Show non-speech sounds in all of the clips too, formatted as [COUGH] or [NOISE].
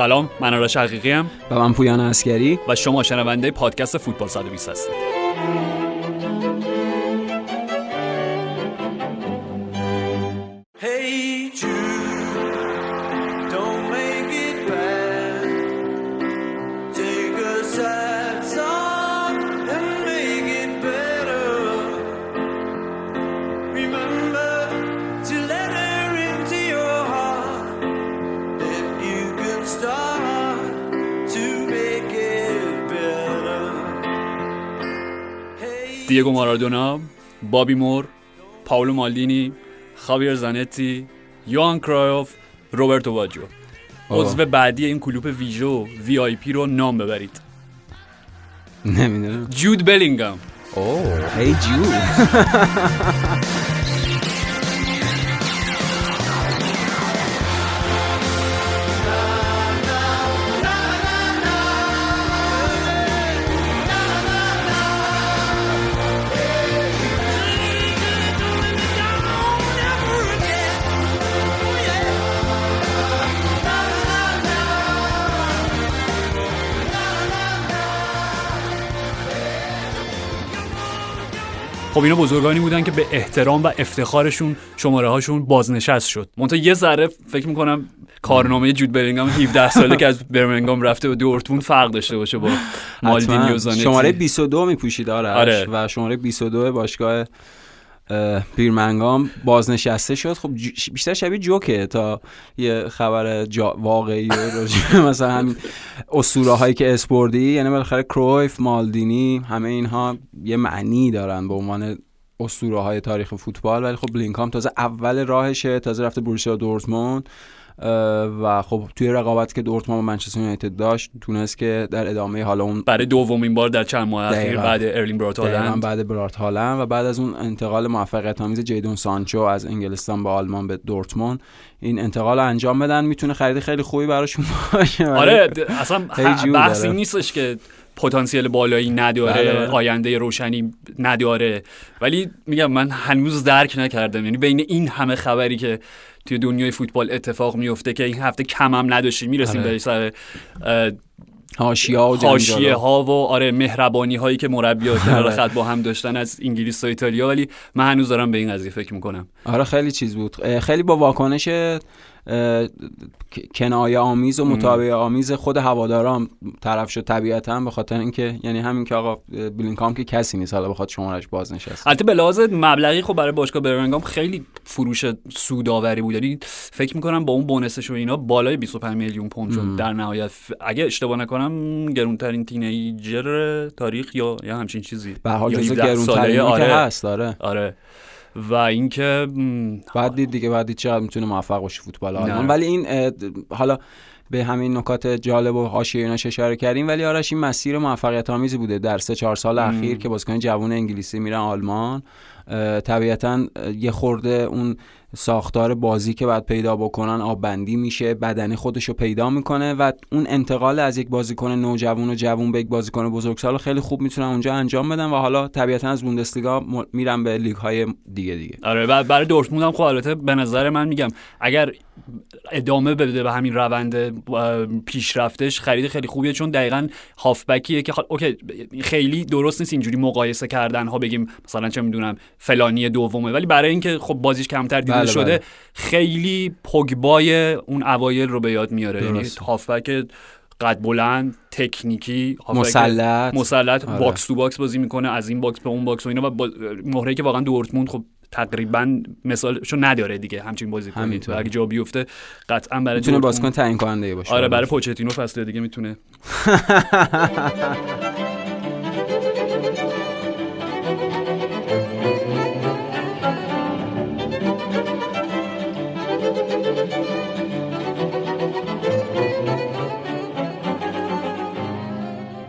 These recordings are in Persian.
سلام من آرش حقیقی هم و من پویان اسکری و شما شنونده پادکست فوتبال 120 هستید. دیگو مارادونا بابی مور پاولو مالدینی خاویر زانتی یوان کرایوف روبرتو باجو. عضو بعدی این کلوپ ویژه و VIP رو نام ببرید. نمی‌دونم. جود بلینگام. اوه Hey Jude [LAUGHS] خب اینا بزرگانی بودن که به احترام و افتخارشون شماره هاشون بازنشست شد منتها یه ذره فکر می‌کنم کارنامه جود بلینگام 17 ساله که از برمنگام رفته به دورتموند فرق داشته باشه با مالدینی و حتما. زانتی شماره 22 میپوشید آرش آره. و شماره 22 bاشگاه بیرمنگام بازنشسته شد. خب بیشتر شبیه جوکه تا یه خبر جا واقعی مثلا همین اسطوره هایی که اسپوردی یعنی بالاخره کرویف مالدینی همه اینها یه معنی دارن به عنوان اسطوره های تاریخ فوتبال. ولی خب بلینکام تازه اول راهشه. تازه رفته بروسیا دورتموند. و خب توی رقابتی که دورتموند و منچستر یونایتد داشت تونست که در ادامه حالا اون برای دومین بار در چند ماه اخیر. بعد ارلین برات هالند بعد برارت هالند و بعد از اون انتقال موفقیت آمیز جیدون سانچو از انگلستان به آلمان به دورتموند این انتقال رو انجام بدن می‌تونه خرید خیلی خوبی براشون باشه [LAUGHS] آره اصلا [LAUGHS] بحثی. نیستش که پتانسیل بالایی نداره بله، بله. آینده روشنی نداره ولی میگم من هنوز درک نکردم یعنی بین این همه خبری که توی دنیای فوتبال اتفاق میفته که این هفته کم هم نداشتیم می‌رسیم آره. به سر اه، حاشیه و حاشیه. ها و آره مهربانی هایی که مربی کنار آره. خط با هم داشتن از انگلیس و ایتالیا ولی من هنوز دارم به این قضیه فکر می‌کنم آره خیلی چیز بود خیلی با واکنش کنایه آمیز و مطابقه آمیز خود هواداران طرف شد طبیعتا به خاطر اینکه یعنی همین که آقا بلینکام که کسی نیست حالا بخواد شمارش بازنشست البته به لحاظ مبلغی خب برای باشگاه برمنگام خیلی فروش سودآوری بود. یعنی فکر می‌کنم با اون بونسش و اینا بالای 25 میلیون پوند شد در نهایت. اگه اشتباه نکنم گرونترین تینیجر تاریخ یا یا همچین چیزی. به هر حال جزو 17 گرونترین که آره. هست آره. آره. و اینکه بعد دید دیگه بعد دید چقدر می‌تونه موفق باشه فوتبال آلمان. ولی این حالا به همین نکات جالب و حاشیه ایناش اشاره کردیم ولی آرش این مسیر موفقیت آمیزی بوده در سه چهار سال اخیر که بازیکن جوان انگلیسی میرن آلمان. طبیعتا یه خورده اون ساختار بازی که باید پیدا بکنن آب بندی میشه بدنی خودش رو پیدا می‌کنه و اون انتقال از یک بازیکن نوجوان و جوون به یک بازیکن بزرگسال خیلی خوب می‌تونن اونجا انجام بدن و حالا طبیعتا از بوندسلیگا میرن به لیگ های دیگه دیگه. آره برای دورتموند هم خب البته به نظر من میگم اگر ادامه بده به همین روند پیشرفتش خرید خیلی خوبیه چون دقیقا هافبکیه که. اوکی خیلی درست نیست اینجوری مقایسه کردن ها بگیم مثلا چه می‌دونم فلانی دومه ولی برای اینکه خب بازیش کمتر دیده بله، شده بله. خیلی پوگبای اون اوایل رو به یاد میاره یعنی. هافبک قد بلند تکنیکی مسلط مسلط آره. box to box بازی می‌کنه از این box به اون box و اینا و با... مهره که واقعا دورتموند خب تقریبا مثالشو نداره دیگه همچین بازی کنی. همینطور. و اگه جا بیفته قطعا برای می‌تونه بازیکن تعیین کننده باشه. آره برای پوچتینو فصل دیگه می‌تونه.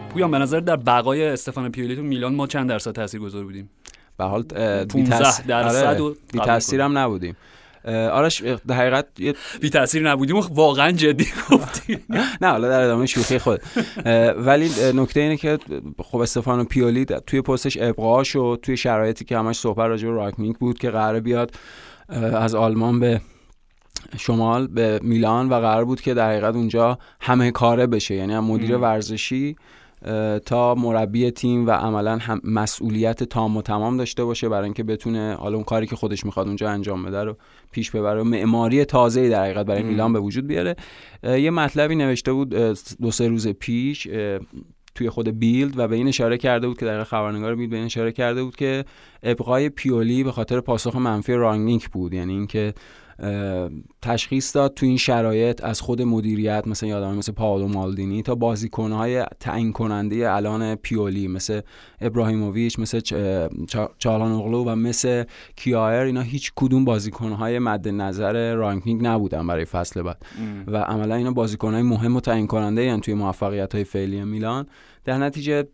پویان به نظر در بقای استفانو پیولی تو میلان ما چند درصد تاثیرگذار بودیم؟ به حال اه، 15 بی‌تأث- درصد آره، و بی قبول تاثیرم نبودیم. آرش در حقیقت بی تاثیر نبودیم و واقعا جدی [LAUGHS] گفتیم. [LAUGHS] نه حالا در ادامه شوخی خود. ولی نکته اینه که خب استفانو پیولی توی پستش ابقا شد توی شرایطی که همش صحبت راجع به راکنینگ بود که قراره بیاد از آلمان به شمال به میلان و قرار بود که در حقیقت اونجا همه کاره بشه. یعنی هم مدیر. ورزشی تا مربی تیم و عملا هم مسئولیت تام و تمام داشته باشه برای اینکه بتونه حالا اون کاری که خودش می‌خواد اونجا انجام بده رو پیش ببره و معماری تازه‌ای در حقیقت برای. میلان به وجود بیاره یه مطلبی نوشته بود دو سه روز پیش توی خود بیلد و به این اشاره کرده بود که در خبرنگار بیلد به این اشاره کرده بود که ابقای پیولی به خاطر پاسخ منفی رانگنیک بود یعنی اینکه تشخیص داد تو این شرایط از خود مدیریت مثلا یادم مثل پاولو مالدینی تا بازیکنهای تعیین کننده الان پیولی مثل ابراهیموویچ مثل چ- چا- چالانوغلو و مثل کیایر اینا هیچ کدوم بازیکنهای مد نظر رانگنیک نبودن برای فصل بعد. و عملا اینا بازیکنهای مهم و تعیین کننده یعنی توی موفقیت های فعلی میلان. در نتیجه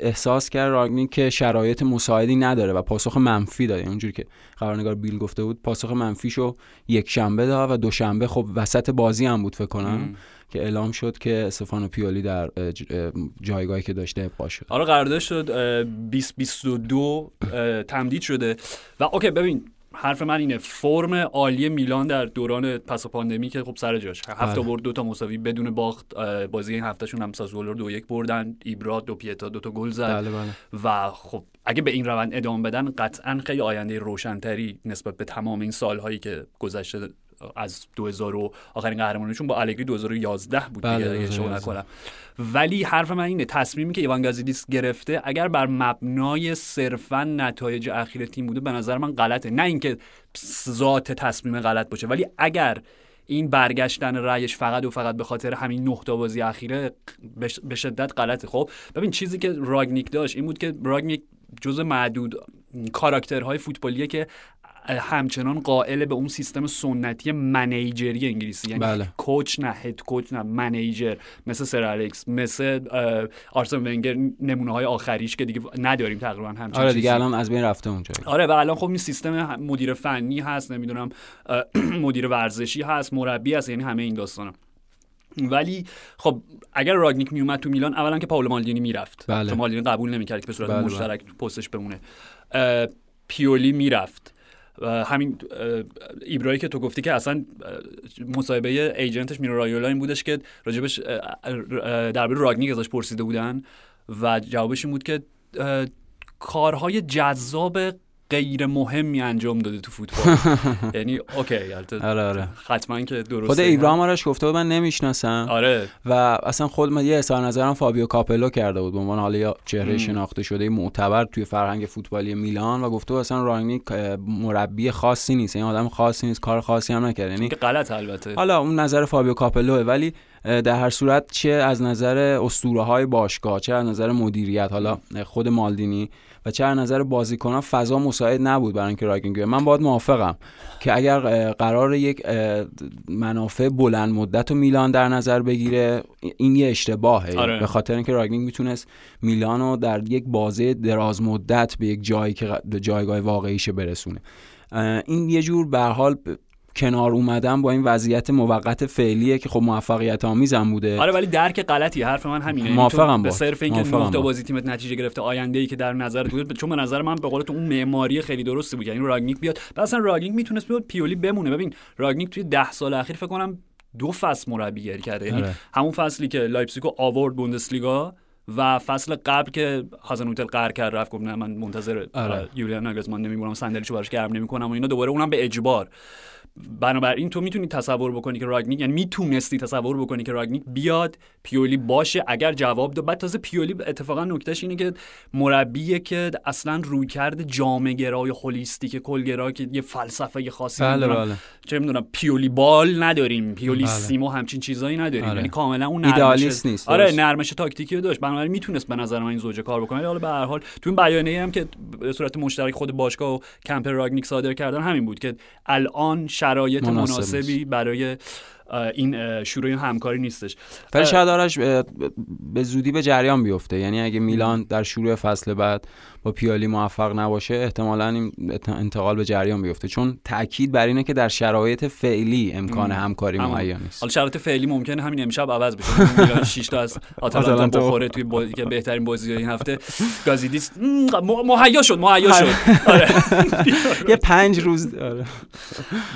احساس کرد راگنیک که شرایط مساعدی نداره و پاسخ منفی داد یعنی اونجوری که خبرنگار بیل گفته بود پاسخ منفیشو یک شنبه داد و دوشنبه خب وسط بازی هم بود فکر کنم ام. که اعلام شد که استفانو پیولی در جایگاهی که داشته ابقا شد. آره قراردادش شد اه، 2022 اه، تمدید شده. و اوکی ببین حرف من اینه. فرم عالی میلان در دوران پس پاندمی که خب سر جاش. هفته بله. برد دو تا مساوی بدون باخت بازی این هفتهشون هم ساسولو رو دو یک بردن. ایبرا دو پیتا دو تا گل زد. بله بله. و خب اگه به این روند ادامه بدن قطعا خیلی آینده روشنتری نسبت به تمام این سالهایی که گذشته از 2000 و آخرین قهرمانیشون با الگری 2011 بود بله، دیگه اگه اشتباه 2011. نکنم. ولی حرف من اینه تصمیمی که ایوان گازیدیس گرفته اگر بر مبنای صرفا نتایج اخیر تیم بوده به نظر من غلطه. نه اینکه ذات تصمیم غلط باشه ولی اگر این برگشتن رأیش فقط و فقط به خاطر همین نه تا بازی اخیره به شدت غلطه. خب ببین چیزی که راگنیک داشت این بود که راگنیک جز معدود کاراکترهای فوتبالیه که همچنان قائل به اون سیستم سنتی منیجری انگلیسی یعنی بله. کوچ نه هد کوچ نه منیجر مثل سر الکس مثل آرسن ونگر نمونه های آخریش که دیگه نداریم تقریبا همچین آره. دیگه الان از بین رفته اونجا آره و الان خب این سیستم مدیر فنی هست نمی‌دونم [CLEARS THROAT] مدیر ورزشی هست مربی هست یعنی همه این داستانا ولی خب اگر راگنیک میومد تو میلان اولا که پاولو مالدینی می‌رفت بله. چون مالدینی قبول نمی‌کرد که به صورت بله، بله. مشترک تو پستش بمونه پیولی می‌رفت همین اه، ایبرایی که تو گفتی که اصلا مصاحبه agent ش مینو رایولا این بودش که راجبش درباره راگنیک ازش پرسیده بودن و جوابش این بود که کارهای جذاب غیر مهمی انجام داده تو فوتبال. [LAUGHS] یعنی اوکی البته آره آره. حتما که درسته خود ایبراهام آرش گفته بود من نمی‌شناسم. آره. و اصلا خود من یه اظهار نظرم فابیو کاپلو کرده بود. به عنوان حالا چهره. شناخته شده معتبر توی فرهنگ فوتبالی میلان و گفته بود اصلا اه، مربی خاصی نیست. این آدم خاصی نیست کار خاصی هم نکرد یعنی غلط البته. حالا اون نظر فابیو کاپلوه ولی در هر صورت چه از نظر اسطوره های باشگاه چه از نظر مدیریت حالا خود مالدینی و چه از نظر بازیکنان فضا مساعد نبود برای اینکه بیاد. من باید موافقم که اگر قرار یک منافع بلند مدت و میلان در نظر بگیره این یه اشتباهه آره. به خاطر اینکه راگنیک می‌تونست میلانو در یک بازه دراز مدت به یک جایی که جایگاه واقعیشه برسونه این یه جور به حال کنار اومدن با این وضعیت موقت فعلیه که خب موفقیت آمیزم بوده. آره ولی درک غلطی. حرف من همینه. یعنی موافقم به. صرف اینکه باهات. بازی تیمت نتیجه گرفته آینده ای که در نظر بود چون به نظر من به قول تو اون معماری خیلی درستی بود. یعنی راگنیک بیاد. اصلا راگنیک می‌تونست بیاد پیولی بمونه. ببین راگنیک توی ده سال اخیر فکر کنم دو فصل مربیگری کرده. یعنی آره. همون فصلی که لایپزیگو آورد بوندسلیگا و فصل قبل که هازنوتل قهر کرد رفت گفت نه من منتظر آره. یولیان ناگلزمان نمیمونم صندلیشو براش گرم نمی‌کنم و اینا. دوباره اونم به اجبار. بنابراین تو می‌تونی تصور بکنی که راگنیک یعنی می‌تونستی تصور بکنی که راگنیک بیاد پیولی باشه اگر جواب داد بعد تازه پیولی اتفاقا نکتهش اینه که مربیه که اصلا روی کرده جامعه گرای هولیستیک کلگرا که یه فلسفه خاصی بله. بله چه می‌دونم پیولی بال نداریم پیولی بله. سیمو همچین چیزایی نداریم آره. یعنی کاملا اون نرمش نیست، آره. نرمش تاکتیکی داشت بنابراین می‌تونست به نظر من این زوجه کار بکنه حالا به هر حال تو این بیانیه هم که به صورت مشترک خود باشگاه و کمپ راگنیک صادر کردن همین بود که الان شرایط مناسب مناسبی برای این شروع این همکاری نیستش. ولی شاید آرش به زودی به جریان بیفته. یعنی اگه میلان در شروع فصل بعد با پیالی موفق نباشه احتمالا این انتقال به جریان بیفته. چون تاکید بر اینه که در شرایط فعلی امکان م. همکاری. مهیا نیست. حالا شرایط فعلی ممکنه همین امشب عوض بشه. میلان 6 تا از آتالانتا. بخوره توی بازی که بهترین بازی این هفته. گازیدیس مهیا شد مهیا شد. [LAUGHS] آره. یه پنج روز آره.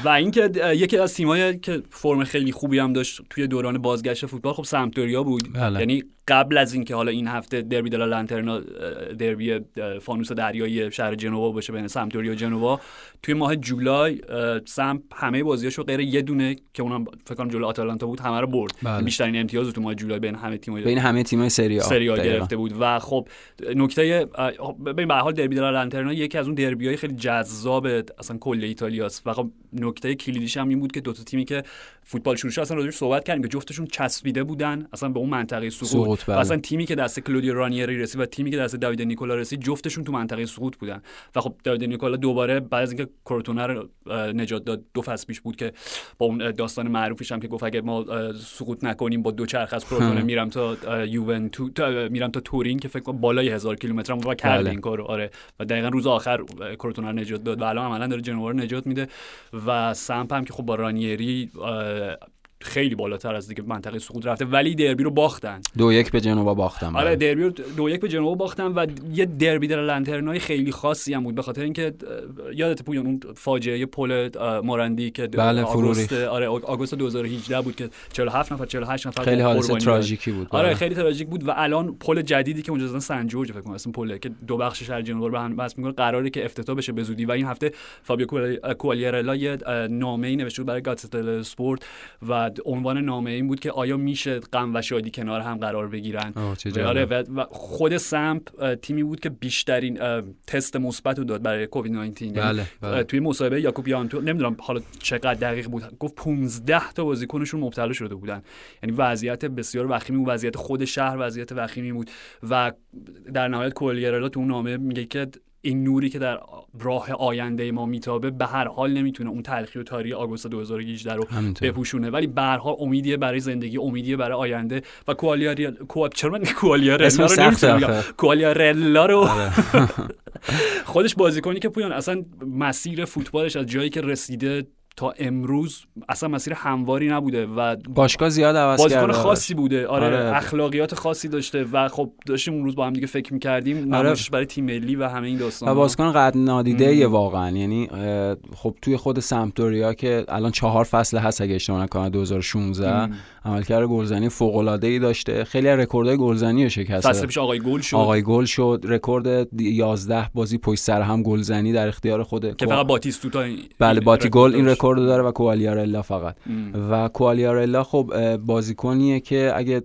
و اینکه یکی از تیمایی که فرم خیلی خوبی هم داشت توی دوران بازگشت فوتبال خب سمپدوریا بود بله. یعنی قبل از اینکه حالا این هفته دربی دلا لانترنا دربی فانوس دریایی شهر جنوا باشه بین سمپدوریا و جنوا توی ماه جولای سمپ همه بازیاشو غیر یه دونه که اونم فکر کنم جلو آتالانتا بود همه رو برد بله. بیشترین امتیاز تو ماه جولای بین همه تیم‌ها بین همه تیم‌های سری آ سری آ دقیقاً. گرفته بود و خب نکته ببین به هر حال دربی دلا لانترنا یکی از اون دربیای خیلی جذاب اصلا کل ایتالیاست و خب نکته کلیدیش هم این بود که دو تا تیمی که فوتبال شروع شد اصلا راجعش صحبت کردیم که جفتشون چسبیده بودن. اصلا به اون منطقه سقوط, و بله. اصلا تیمی که دست کلودیو رانیری رسید و تیمی که دست داوید نیکولا رسید جفتشون تو منطقه سقوط بودن. و خب داوید نیکولا دوباره بعد از اینکه کروتونه رو نجات داد دو فصل پیش بود که با اون داستان معروفش هم که گفت اگه ما سقوط نکنیم با دو چرخ از کروتونه هم. میرم تا یوونتو میرم تا تورین که فکر کنم بالای هزار کیلومترم و کرد بله. این کارو. آره. و دقیقا روز آخر کروتونه رو نجات داد. و الان عملا داره جنوا رو نجات میده. و سمپ هم که خب با رانیری the خیلی بالاتر از دیگه منطقه سقوط رفته ولی دربی رو باختن. دو یک به جنوا باختم آره بله. دربی رو دو یک به جنوا باختن و یه دربی در لانترنای خیلی خاصی هم بود به خاطر اینکه یادت پویان اون فاجعه پل مارندی که بله، آگوست آره آگوست 2018 بود که 47 نفر 48 نفر خیلی حادثه تراژیکی بود. آره بله. خیلی تراژیک بود و الان پل جدیدی که اونجا زدن سن جورج فکر کنم اسم پله که دو بخش شهر جنوا رو هم وصل می‌کنه قراره که افتتاح بشه به زودی. و این هفته فابیو کوالی- کوالیارلا یه نامه‌ای نوشته برای گاتستل سپورت و عنوان نامه این بود که آیا میشه غم و شادی کنار هم قرار بگیرن؟ آره. و خود سمپ تیمی بود که بیشترین تست مثبت رو داد برای کووید 19 یعنی بله بله. توی مصاحبه یاکوب یانتو نمی‌دونم حالا چقدر دقیق بود گفت 15 تا بازیکنشون مبتلا شده بودن. یعنی وضعیت بسیار وخیمی بود وضعیت خود شهر وضعیت وخیمی بود. و در نهایت کولیرلا تو اون نامه میگه که این نوری که در راه آینده ما میتابه به هر حال نمی‌تونه اون تلخی و تاری آگوست 2018 رو همینطور بپوشونه ولی به هر حال امیدیه برای زندگی امیدیه برای آینده و کوالیاری کوا... چرا من کوالیارلا. کوالیارلا رو آره. [LAUGHS] خودش بازیکنی که پویان اصلا مسیر فوتبالش از جایی که رسیده تا امروز اصلا مسیر همواری نبوده و باشگاه زیاد عوض بازیکن کرده. خاصی بوده. آره, آره. اخلاقیات خاصی داشته و خب داشتیم اون روز با هم دیگه فکر می‌کردیم. آره. برای تیم ملی و همه این داستان و بازیکن قد نادیده. واقعا. یعنی خب توی خود سمپدوریا که الان چهار فصل هست اگه اشتباه نکنم 2016 عملکرد گلزنی فوق العاده ای داشته. خیلی از رکوردهای گلزنی رو شکسته. فصل پیش آقای گل شد. آقای گل شد. رکورد 11 بازی پشت سر هم گلزنی در اختیار خود که فقط باتیستوتا بله باتی گل این. رکورد رو داره و کوالیارلا فقط. ام. و کوالیارلا خب بازیکنیه که اگه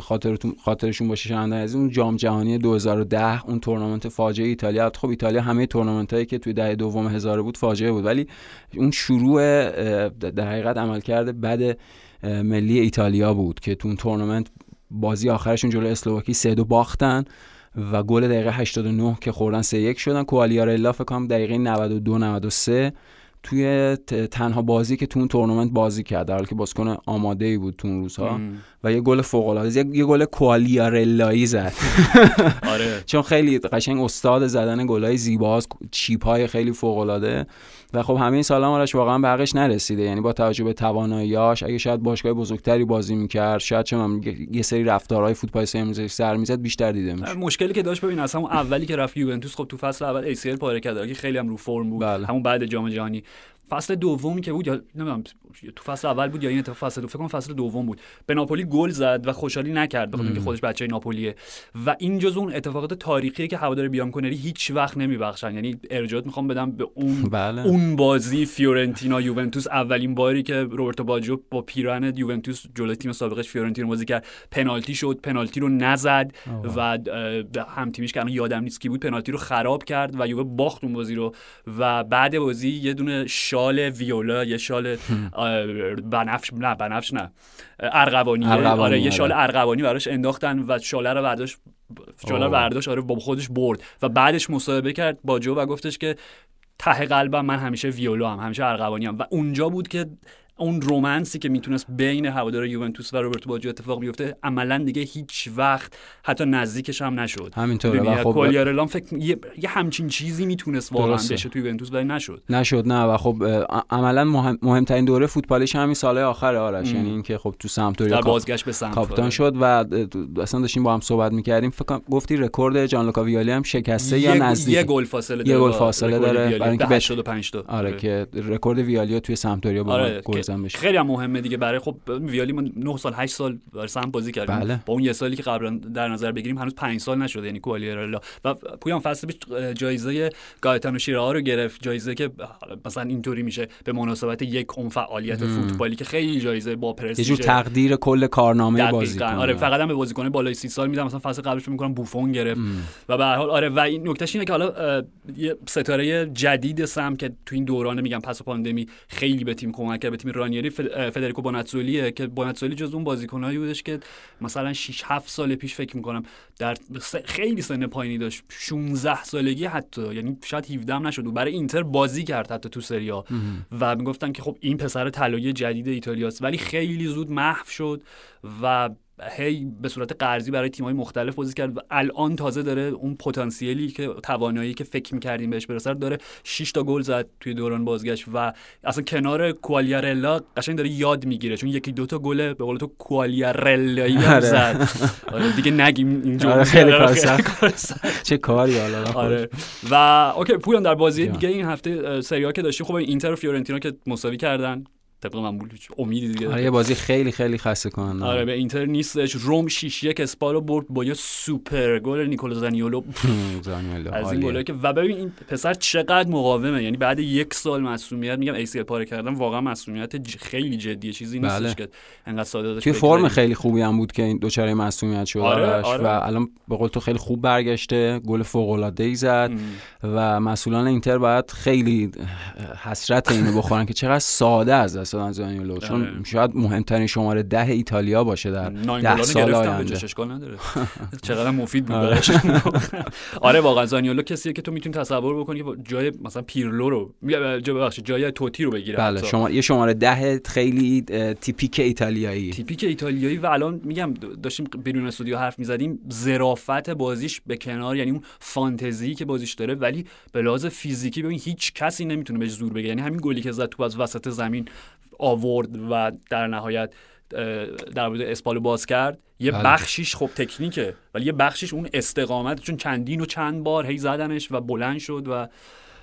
خاطرتون خاطرشون باشه شنونده از اون جام جهانی 2010 اون تورنمنت فاجعه ایتالیا. خب ایتالیا همه تورنمنت هایی که توی دهه دوم هزاره بود فاجعه بود ولی اون شروع در حقیقت عملکرد بد اه، ملی ایتالیا بود که تو اون تورنمنت بازی آخرشون جلو اسلواکی سه دو باختن و گل دقیقه 89 که خوردن 3 1 شدن. کوالیارلا فکر کنم دقیقه 92 93 توی تنها بازی که تو اون تورنمنت بازی کرد در حالی که بازیکن آماده ای بود تو اون روزها ام. و یه گل فوق العاده یه یه گل کوالیارلایی زد. [LAUGHS] آره. چون خیلی قشنگ استاد زدن گلای زیباست chip های خیلی فوق العاده و خب همه این سالا آرش واقعا به حقش نرسیده. یعنی با توجه به تواناییاش اگه شاید باشگاه بزرگتری بازی می‌کرد شاید چه می‌دونم، یه- سری رفتارهای فوتبال امروزی سر می‌زد بیشتر دیده میشه مشکلی که داشت ببین اصلا اون اولی که رفت یوونتوس خب تو فصل اول ACL پاره کرد که خیلی هم رو فرم بود بله. همون بعد جام جهانی. فصل دومی که بود یا نمی‌دونم تو فصل اول بود یا این اتفاق فصل دو. فکر کنم فصل دوم بود. به ناپولی گل زد و خوشحالی نکرد بخاطر اینکه خودش بچه ناپولیه. و این جز اون اتفاقات تاریخی که هوادار بیانکونری هیچ وقت نمیبخشن. یعنی ارجاعات می‌خوام بدم به اون بله. اون بازی فیورنتینا یوونتوس. اولین باری که روبرتو باجو با پیرن یوونتوس جلوی تیم سابقش فیورنتینا بازی کرد. پنالتی شد. پنالتی رو نزد و هم تیمیش که الان یادم نیست کی بود پنالتی رو خراب کرد و یووه باخت اون بازی رو. و بعد بازی یه دونه شال ویولا یه شال [LAUGHS] بنفش نه بنفش نه ارغوانی آره یه آره. شال ارغوانی براش انداختن و شاله رو برداشت شاله. برداشت آره با خودش برد و بعدش مصاحبه کرد با جو و گفتش که ته قلبم من همیشه ویولو هم همیشه ارغوانی هم و اونجا بود که اون رومنسی که می‌تونست بین هوادار یوونتوس و روبرتو باجو اتفاق بیفته عملا دیگه هیچ وقت حتی نزدیکش هم نشد. همینطوره. و خب کوالیارلام فکر یه, یه همچین چیزی می‌تونست واقعا. بشه توی یوونتوس ولی نشد. نشد نه. و خب عملا مهم مهمترین دوره فوتبالیش همین سالهای آخر آرش. یعنی اینکه خب تو سمپدوریا بازگشت به سمت کاپیتان شد و اصلا داشتیم با هم صحبت می‌کردیم. فکر گفتی رکورد جان لوکا ویالی هم شکسته یا یه, نزدیک؟ یه گل فاصله یه داره گل با فاصله داره، ویالی. برای اینکه به به- 85 تا آره که رکورد ویالیو توی سمپدوریا با آره بشه خیلی هم مهمه دیگه. برای خب ویالی ما 9 سال 8 سال برای سم بازی کردیم. بله. با اون یه سالی که قبلا در نظر بگیریم هنوز 5 سال نشده یعنی کوالیارلا و پویان فصل پیش جایزه گایتانو شیرها رو گرفت. جایزه که مثلا اینطوری میشه به مناسبت یک اون فعالیت فوتبالی که خیلی جایزه با یه پرستیژ جور تقدیر کل کارنامه بازی دقیقاً. آره فقط هم به بازیکن بالای 30 سال میدم. مثلا فصل قبلش می‌کنم بوفون گرفت. و به هر حال آره و این نکتهش اینه که حالا یه ستاره جدید سم که تو این دوران میگم پس پاندمی خیلی به تیم کمک کرد به تیم رانیری اه، فدریکو بوناتسولیه که بوناتسولی جز اون بازیکنایی بودش که مثلا 6 7 سال پیش فکر می‌کنم در خیلی سن پایینی داشت. 16 سالگی حتی یعنی شاید 17 هم نشد. و برای اینتر بازی کرد حتی تو سریا و می‌گفتن که خب این پسر طلایی جدید ایتالیاست. ولی خیلی زود محو شد و هی به صورت قرضی برای تیم‌های مختلف بازی کرد و الان تازه داره اون پتانسیلی که توانایی که فکر می‌کردیم بهش برسه رو داره 6 تا گل زد توی دوران بازگشت و اصلا کنار کوالیارلا قشنگ داره یاد می‌گیره چون یکی دو تا گل به قول تو کوالیارلایی هم آره. زد آره دیگه نگیم این آره، خیلی کار. چه کاری حالا آره و اوکی پویان در بازی. دیگه این هفته اه، سری ها که داشتیم خب اینتر و فیورنتینا که مساوی کردن طبق معمول هیچ امیدی دیگه آره یه بازی خیلی خیلی خسته کننده آره به اینتر نیستش روم 6 1 اسپالو برد با یه سوپر گل نیکولو زانیولو [LAUGHS] زانیولو، از این. گلایی که و ببین این پسر چقدر مقاومه یعنی بعد یک سال مصدومیت میگم ACL پاره کردن واقعا مصدومیت ج- خیلی جدیه چیزی نیستش بله. که انقدر ساده توی. فرم خیلی خوبی هم بود که این دوچاره مسئولیت شد آره، آره. و الان به قول تو خیلی خوب برگشته گل فوق العاده ای زد. و مسئولان اینتر باید خیلی حسرت اینو بخورن که چقدر ساده از دادن زانیولو چون آره. شاید مهمترین شماره ده ایتالیا باشه در ده سال آینده اشکال نداره [LAUGHS] چقدر مفید بود آره. [LAUGHS] آره واقعا زانیولو کسیه که تو می‌تونی تصور بکنی که جای مثلا پیرلو رو ببخشید جای توتی رو بگیره بله. شما یه شماره ده خیلی تیپیک ایتالیایی تیپیک ایتالیایی و الان میگم داشتیم بیرون استودیو حرف می‌زدیم ظرافت بازیش به کنار یعنی اون فانتزی که بازیش داره ولی به لحاظ فیزیکی ببین هیچ کسی نمی‌تونه بهش زور بگه یعنی همین گلی که زد تو از وسط زمین آورد و در نهایت در مورد اسپالو باز کرد یه بله. بخشیش خب تکنیکه ولی یه بخشیش اون استقامت چون چندین و چند بار هی زدنش و بلند شد و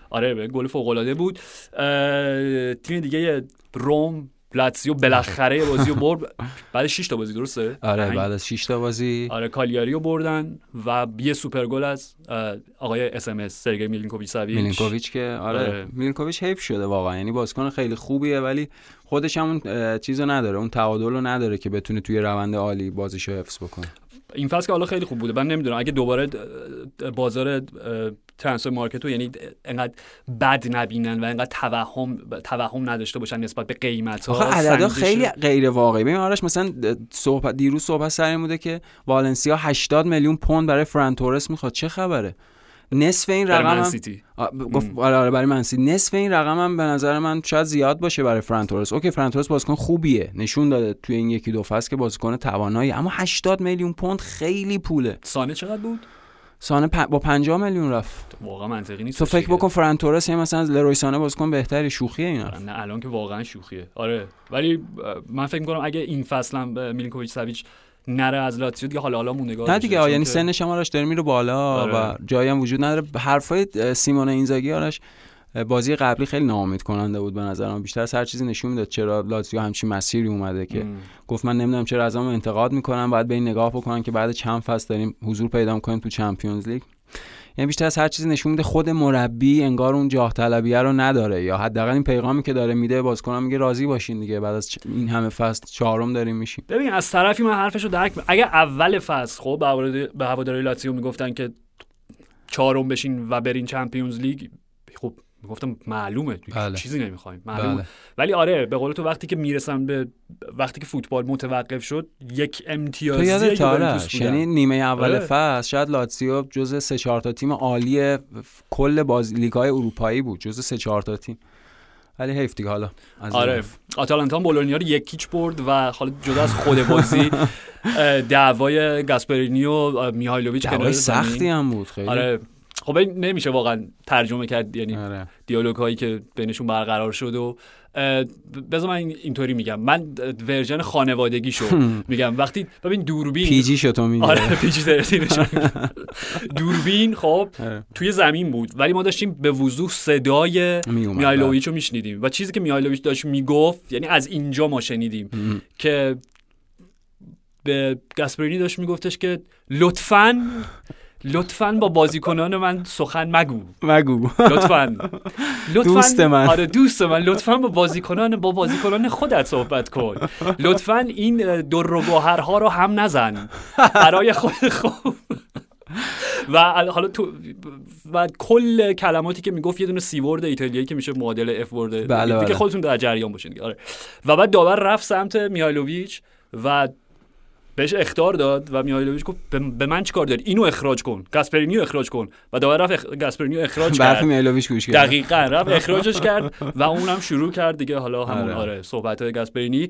آره به گل فوق العاده بود تیم دیگه روم لاتزیو بالاخره یه بازی رو برد. [LAUGHS] بعد 6 تا بازی درسته؟ آره پنج. بعد از 6 تا بازی. آره کالیاری رو بردن و یه سوپر گل از آقای SMS سرگئی میلینکوویچ ساویچ میلینکوویچ که آره, آره. میلینکوویچ حیف شده واقعا. یعنی بازیکن خیلی خوبیه ولی خودش هم اون چیزو نداره اون تعادل رو نداره که بتونه توی روند عالی بازیشو حفظ بکنه. این فصل که حالا خیلی خوب بوده. من نمی‌دونم اگه دوباره بازار transfer market رو یعنی انقدر بد نبینن و انقدر توهم توهم نداشته باشن نسبت به قیمت ها عددا خیلی غیر واقعی. ببین آرش مثلا صحبت دیروز صحبت سر بوده که والنسیا 80 میلیون پوند برای فران تورس می‌خواد. چه خبره؟ نصف این رقم هم... سیتی. آ، ب- گفت آره آره برای من‌سیتی نصف این رقم هم به نظر من شاید زیاد باشه برای فرانتورس اوکی فرانتورس بازیکن خوبیه. نشون داده توی این یکی دو فصل که بازیکن توانایی. اما 80 میلیون پوند خیلی پوله. سانه چقدر بود؟ سانه پ... با 50 میلیون رفت. واقعا منطقی نیست. تو فکر بکن فرانتورس یه مثلا لروی سانه بازیکن بهتری شوخیه اینا. نه الان که واقعا شوخیه. آره ولی من فکر می‌کنم اگه این فصل هم میلینکوویچ ساویچ نره از لاتزیو دیگه حالا حالا موندگار نه. دیگه یعنی سن شما راش داره میره بالا آره. و جایی هم وجود نداره حرفای سیمون اینزاگی آرش بازی قبلی خیلی ناامید کننده بود به نظر من بیشتر از هر چیزی نشون می‌داد چرا لاتزیو همچین مسیری اومده که ام. گفت من نمی‌دونم چرا ازم انتقاد می‌کنن باید به این نگاه بکنن که بعد چند فصل داریم حضور پیدا می‌کنیم تو Champions League یعنی بیشتر از هر چیزی نشون میده خود مربی انگار اون جاه طلبیه رو نداره. یا حداقل این پیغامی که داره میده بازیکنان میگه راضی باشین دیگه. بعد از این همه فصل چهارم داریم میشیم. ببین از طرفی من حرفشو درک اگر اول فصل خب به هواداری لاتزیو می‌گفتن که چهارم بشین و برین چمپیونز لیگ خب می‌گفتم معلومه بله. چیزی نمی‌خوایم معلومه بله. ولی آره به قول تو وقتی که می‌رسن به وقتی که فوتبال متوقف شد یک تو امتیازی آرش بودن. یعنی نیمه اول آره. فصل شاید لاتزیو جز سه چهار تا تیم عالی کل باز لیگ‌های اروپایی بود جز سه چهار تا تیم ولی حیف دیگه حالا از آره. آتالانتا بولونیا رو یکیچ برد و حالا جدا از خود بازی [LAUGHS] دعوای گاسپرینی و میهایلوویچ دعوای. سختی هم بود خیلی آره خب این نمیشه واقعا ترجمه کرد یعنی آره. دیالوگ هایی که بینشون برقرار شد و بذار من این- اینطوری میگم من ورژن خانوادگی شو میگم وقتی ببین دوربین PG شو میگه آره PG دوربین خب آره. توی زمین بود ولی ما داشتیم به وضوح صدای می اومد. میهایلوویچ رو میشنیدیم و چیزی که میهایلوویچ داشت می‌گفت یعنی از اینجا ما شنیدیم. که به گاسپرینی داشت میگفتش که لطفاً لطفاً با بازیکنان من سخن مگو. مگو. لطفاً. [LAUGHS] لطفاً دوست من. آره دوست من. لطفاً با بازیکنان با بازیکنان خودت صحبت کن. لطفاً این در و گوهرها رو هم نزن. برای خود خوب و ال- حالا تو و کل کلماتی که می‌گفت یه دونه C word ایتالیایی که میشه معادل F word بله، دیگه بله. خودتون در جریان باشین. آره. و بعد داور رفت سمت میهایلوویچ و بهش اخطار داد و میهایلوویچ گفت به- من چیکار داری؟ اینو اخراج کن گاسپرینی رو اخراج کن. و داور رفت اخ... گاسپرینی رو اخراج کرد. میهایلوویچ گوش کرد. دقیقا رفت اخراجش کرد و اونم شروع کرد دیگه. حالا همون آره. آره صحبت های گاسپرینی.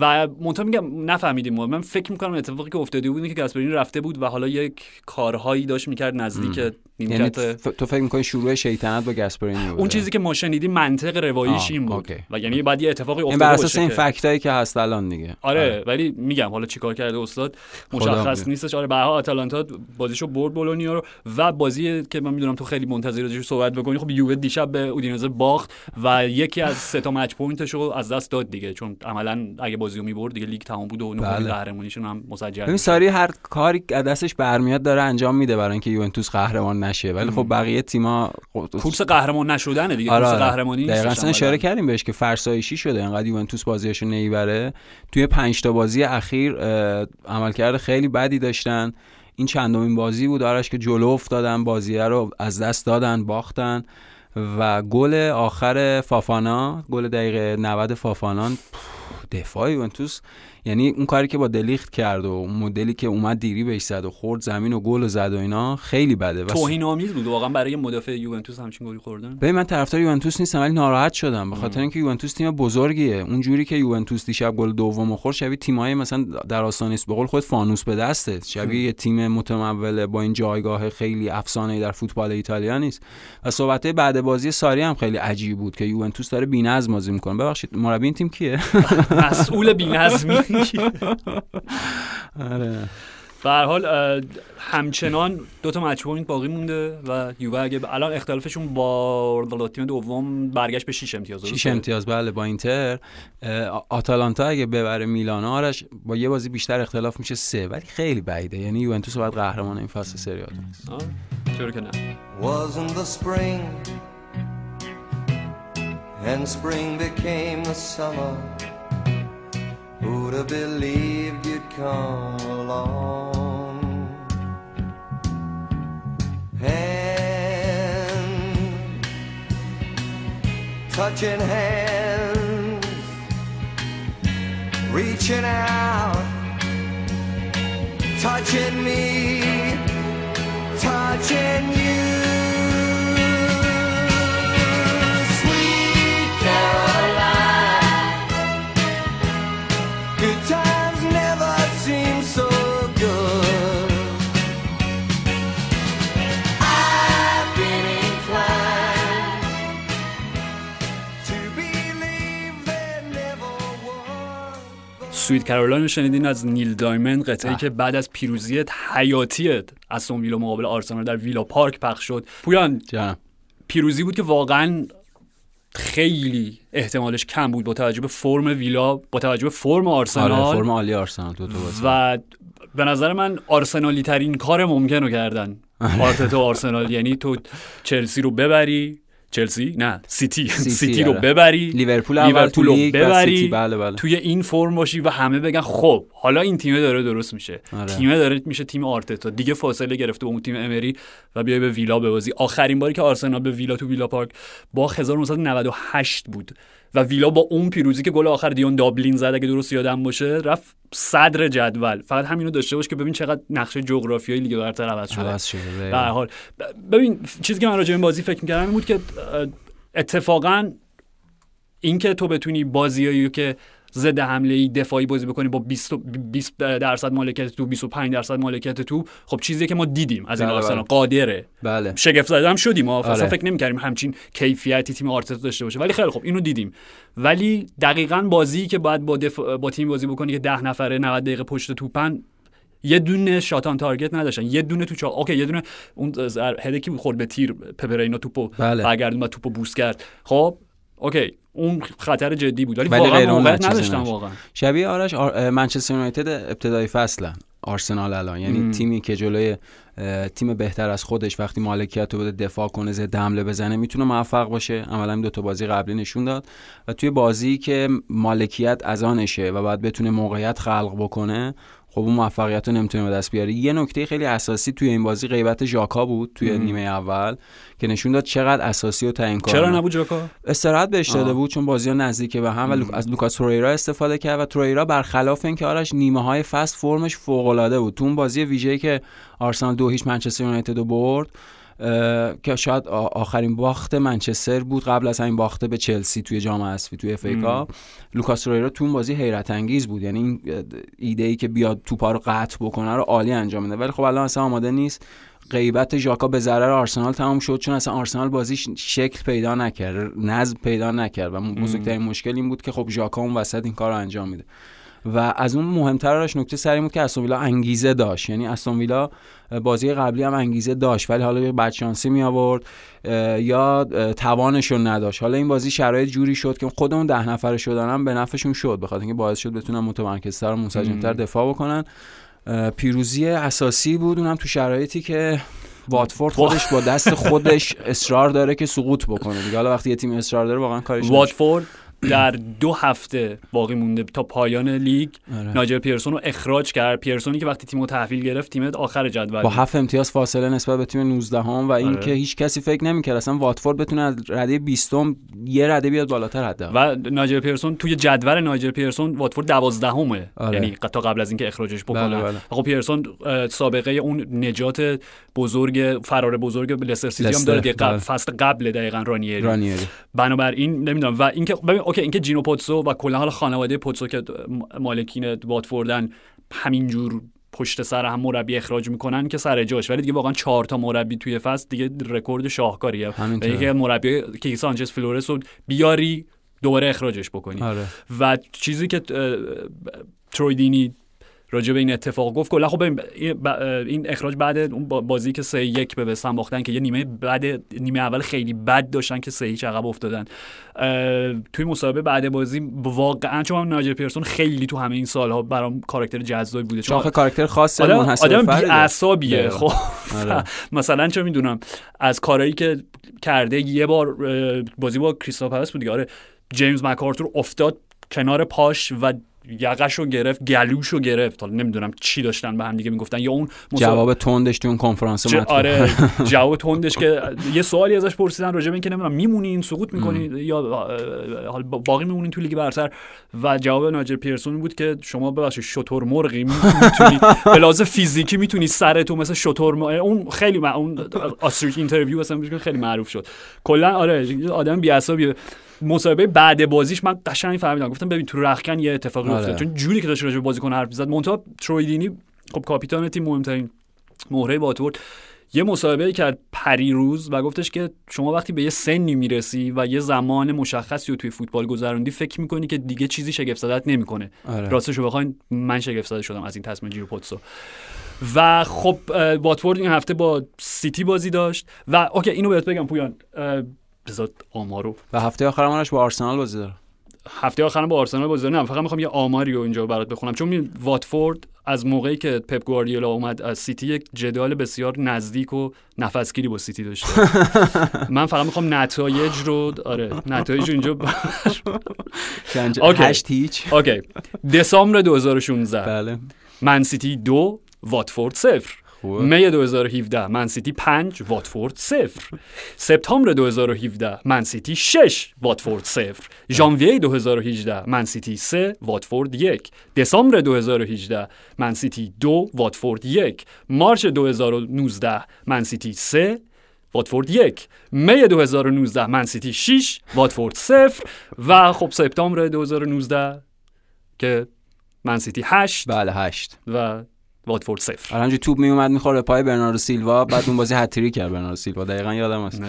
و منتها میگم نفهمیدیم من فکر می‌کنم اتفاقی که افتاده بود که گاسپرینی رفته بود و حالا یک کارهایی داشت می‌کرد نزدیک یعنی نیمکت ف- تو فکر می‌کنی شروع شیطنت با گاسپرینی بوده اون چیزی که ما شنیدیم منطق رواییش آه، این بود. اوکی. و یعنی بعد یه اتفاقی این افتاده بر اساس این فکتایی که هست الان دیگه. آره ولی میگم حالا چیکار کرده استاد؟ مشخص. نیستش. آره به آتالانتا بازیشو برد بولونیا رو و بازی که من می‌دونم تو خیلی منتظر صحبت بکنی خب یووه دیشب به اودینزه باخت و یکی از سه تا match point ش رو از دست داد دیگه چون عملا اگه بازی رو می‌برد دیگه لیگ تمام بود و نهمی بله. قهرمانیشون هم مسجل ببین. ساری هر کاری که از دستش برمیاد داره انجام میده برای اینکه یوونتوس قهرمان نشه ولی خب بقیه تیما کورس قهرمان نشدنه دیگه آره کورس آره. قهرمانی دقیقاً اصلا اشاره. کردیم بهش که فرسایشی شده انقدر یوونتوس بازیاشو نمی‌بره توی پنج تا بازی اخیر عملکرد خیلی بدی داشتن این چندمین بازی بود آرش که جلو افتادن بازی رو از دست دادن باختن و گل آخر فافانا گل دقیقه 90 فافانان دفاع یوونتوس یعنی اون کاری که با دلیخت کرد و اون مدلی که اومد دیری بهش زد و خورد زمین و گل و زد و اینا خیلی بده. و توهین آمیز بود واقعا برای مدافع یوونتوس همچین گلی خوردن. ببین من طرفدار یوونتوس نیستم ولی ناراحت شدم. به خاطر اینکه یوونتوس تیم بزرگیه. اونجوری که یوونتوس دیشب گل دوم خورد شبیه تیمای مثلا در آستانه است. به قول خود فانوس به دسته. شبیه یه تیم متمول با این جایگاه خیلی افسانه در فوتبال ایتالیا نیست. و صحبت بعد بازی ساری هم خیلی عجیب بود که یوونتوس داره بی‌نظم بازی می‌کنه. ببخشید مربی این تیم کیه؟ [LAUGHS] مسئول بی‌نظمی. [LAUGHS] آره. به هر حال همچنان دو تا match point باقی مونده و یووه اگه الان اختلافشون با تیم دوم برگشت به 6 امتیاز درسته؟ 6 امتیاز بله با اینتر. آتالانتا اگه ببره میلان آرش با یه بازی بیشتر اختلاف میشه سه ولی خیلی بعیده. یعنی یوونتوس باید قهرمان این فصل سری آ چرا که نه. Was in the spring, and spring became the summer. Who'd have believed you'd come along? Hand, touching hands, reaching out, touching me touching you. Sweet Caroline رو شنیدین از نیل دایموند؟ قطعه آه. که بعد از پیروزی حیاتی استون ویلا مقابل آرسنال در ویلا پارک پخش شد. پویان جانم پیروزی بود که واقعا خیلی احتمالش کم بود با توجه به فرم ویلا با توجه به فرم آرسنال. آره فرم عالی آرسنال دو بازی. و به نظر من آرسنالی ترین کار ممکن رو کردن آرتتا و آرسنال. یعنی تو چلسی رو ببری چلسی؟ نه. سیتی. سیتی، [LAUGHS] سیتی رو آره. ببری. لیورپول لیورپول رو ببری. بله بله. توی این فرم باشی و همه بگن خب حالا این تیمه داره درست میشه. آره. تیمه داره میشه تیم آرتتا. دیگه فاصله گرفته با اون تیم امری و بیای به ویلا ببازی. آخرین باری که آرسنال به ویلا تو ویلا پارک با 1998 بود. و ویلا با اون پیروزی که گل آخر دیون دابلین زد اگه درست یادم باشه رفت صدر جدول. فقط همینو داشته باش که ببین چقدر نقشه جغرافیایی لیگ برتر عوض شده. عوض شده به. حال. ببین چیزی که من راجع به بازی فکر می‌کردم این بود که اتفاقا اینکه تو بتونی بازیایی که ضد حمله ای دفاعی بازی بکنی با 20 و 20 درصد مالکیت تو 25 درصد مالکیت تو. خب چیزی که ما دیدیم از این بله، آرسنال بله. قادره. بله. شگفت زده هم شدیم. ما اصلا آره. فکر نمی‌کردیم همچین کیفیتی تیم آرتتا داشته باشه. ولی خیلی خب اینو دیدیم. ولی دقیقا بازی که باید با, دف... با تیم بازی بکنی که ده نفره 90 دقیقه پشت توپن یه دونه shot on target نداشتن. یه دونه تو چا... اوکی یه دونه اون ضر- هده کی بود خورد به تیر پپه رینا توپو بله. برگردون و توپو بوس کرد. خب اوکی اون خطر جدی بود. ولی, ولی واقعا موقعیت نداشتن نداشت. واقعا. شبیه آرش آر... منچستر یونایتد ابتدای فصلن آرسنال الان. یعنی مم. تیمی که جلوی تیم بهتر از خودش وقتی مالکیت رو بده دفاع کنه ضد حمله بزنه می‌تونه موفق باشه. عملا این دو تا بازی قبلی نشون داد. و توی بازی که مالکیت از آنشه و بعد بتونه موقعیت خلق بکنه خب اون موفقیت رو نمی‌تونه به دست بیاره یه نکته خیلی اساسی توی این بازی غیبت ژاکا بود توی مم. نیمه اول که نشون داد چقدر اساسی و تعیین کار چرا نبود ژاکا استراحت بهش داده. بود چون بازی نزدیک به هم و. لوک- از لوکاس توریرا استفاده کرد و توریرا برخلاف اینکه آرش نیمه های فصل فرمش فوق العاده بود تو اون بازی ویژه‌ای که آرسنال دو هیچ منچستر یونایتد رو برد که شاید آخرین باخت منچستر بود قبل از همین باخته به چلسی توی جام حذفی توی. کاپ. لوکاس توریرا تو اون بازی حیرت انگیز بود. یعنی این ایده ای که بیاد توپا رو قطع بکنه رو عالی انجام میده. ولی خب الان اصلا آماده نیست. غیبت ژاکا به ضرر آرسنال تمام شد چون اصلا آرسنال بازیش شکل پیدا نکرد نظم پیدا نکرد و بزرگترین مشکل این بود که خب ژاکا اون وسط این کار رو انجام میده. و از اون مهمترش نکته سر این بود که استون ویلا انگیزه داشت. یعنی استون ویلا بازی قبلی هم انگیزه داشت ولی حالا یا بدشانسی می آورد یا توانش رو نداشت. حالا این بازی شرایط جوری شد که خودمون ده نفره شدن هم به نفعشون شد بخاطر اینکه باعث شد بتونن متمرکزتر و منسجمتر. دفاع بکنن. پیروزی اساسی بود اونم تو شرایطی که واتفورد خودش با دست خودش اصرار داره که سقوط بکنه. دیگه حالا وقتی یه تیم اصرار داره واقعا کارش. واتفورد؟ در دو هفته باقی مونده تا پایان لیگ آره. نایجل پیرسون رو اخراج کرد پیرسونی که وقتی تیمو تحویل گرفت تیم آخر جدول با. هفت امتیاز فاصله نسبت به تیم 19 هم و آره. اینکه هیچ کسی فکر نمی‌کرد اصلا واتفورد بتونه از رده 20 یه رده بیاد بالاتر حداقل و نایجل پیرسون توی جدول نایجل پیرسون واتفورد دوازدهمه آره. یعنی تا قبل از اینکه اخراجش بکنن بله، بله. خب پیرسون سابقه اون نجات بزرگ فرار بزرگ لستر سیتی هم داره قبل. فصل قبل دقیقا رانیری رانیری بنابراین نمی‌دونم و اینکه ببین OK اینکه جینو پوتزو و کلا حالا خانواده پوتزو که مالکین واتفوردن همینجور پشت سر هم مربی اخراج می‌کنن که سر جاش. ولی دیگه واقعا چهار تا مربی توی فصل دیگه رکورد شاهکاریه. اینکه مربی کیکه سانچز فلورس رو بیاری دوباره اخراجش بکنی. آره. و چیزی که تروی دینی راجع به این اتفاق گفت کلا خب این اخراج بعد اون با- بازی که سه یک به وستهم باختن که یه نیمه بعد نیمه اول خیلی بد داشتن که سه هیچ عقب افتادن توی مسابقه بعد بازی واقعا چون من ناجر پیرسون خیلی تو همه این سالها برام کاراکتر جذابی بوده چون کاراکتر خاصه آدم آدم به بی فرده. اعصابیه دقیقاً. خب آره. [LAUGHS] مثلا چه می‌دونم از کارهایی که کرده یه بار بازی با کریستال پالاس بود دیگه آره جیمز مکارتور افتاد کنار پاش و یقش گرفت گلوش رو گرفت. حالا نمی‌دونم چی داشتن به هم دیگه می‌گفتن یا اون مسا- جواب تندش تو اون کنفرانس ج-. آره [LAUGHS] جواب تندش که یه سوالی ازش پرسیدن راجع به اینکه نمی‌دونم میمونین سقوط می‌کنین یا اه، حالا باقی میمونین تو لیگ برتر؟ و جواب نایجل پیرسون بود که شما ببخشید شتر مرغی می‌تونی [LAUGHS] به لحاظ فیزیکی می‌تونی سرتو مثل شتر م- اون خیلی مع... اون ostrich interview اصلا خیلی معروف شد. کلا آره آدم بی‌اعصابیه مصاحبه بعد بازیش من قشنگ فهمیدم. گفتم ببین تو رخکن یه اتفاقی آره. افتاد چون جوری که داشت راجع به بازیکن حرف می‌زد. منتها تروی دینی خب کاپیتان تیم مهمترین مهره واتفورد یه مصاحبه کرد پریروز و گفتش که شما وقتی به یه سنی می‌رسی و یه زمان مشخصی رو توی فوتبال گذروندی فکر می‌کنی که دیگه چیزی شگفت زدت نمی‌کنه. آره. راستش رو بخواین من شگفت زده شدم از این تصمیم جینو پوتزو. و خب واتفورد این هفته با سیتی بازی داشت. و OK اینو بهت بگم پویان. بذار آمارو و هفته آخر همونش با آرسنال بازی داره. هفته آخرم با آرسنال بازی داره. نه فقط می‌خوام یه آماری رو اینجا برات بخونم. چون می واتفورد از موقعی که پپ گواردیولا اومد از سیتی یک جدال بسیار نزدیک و نفسگیری با سیتی داشته. [LAUGHS] من فقط می‌خوام نتایج رو آره نتایج اینجا. هشت هیچ. OK. دسامبر 2016 بله. من سیتی دو واتفورد صفر. خوبه می 2017 من سیتی 5 واتفورد 0 سپتامبر 2017 من سیتی 6 واتفورد 0 ژانویه 2018 من سیتی 3 واتفورد 1 دسامبر 2018 من سیتی 2 واتفورد 1 March 2019 من سیتی 3 واتفورد یک. می 2019 من سیتی 6 واتفورد 0 و خب سپتامبر 2019 که من سیتی 8 بله هشت. و واتفورد 0 آره همینجوری توپ میومد می‌خوره پای برناردو سیلوا بعد اون بازی هتریک کرد برناردو سیلوا. دقیقا یادم هست.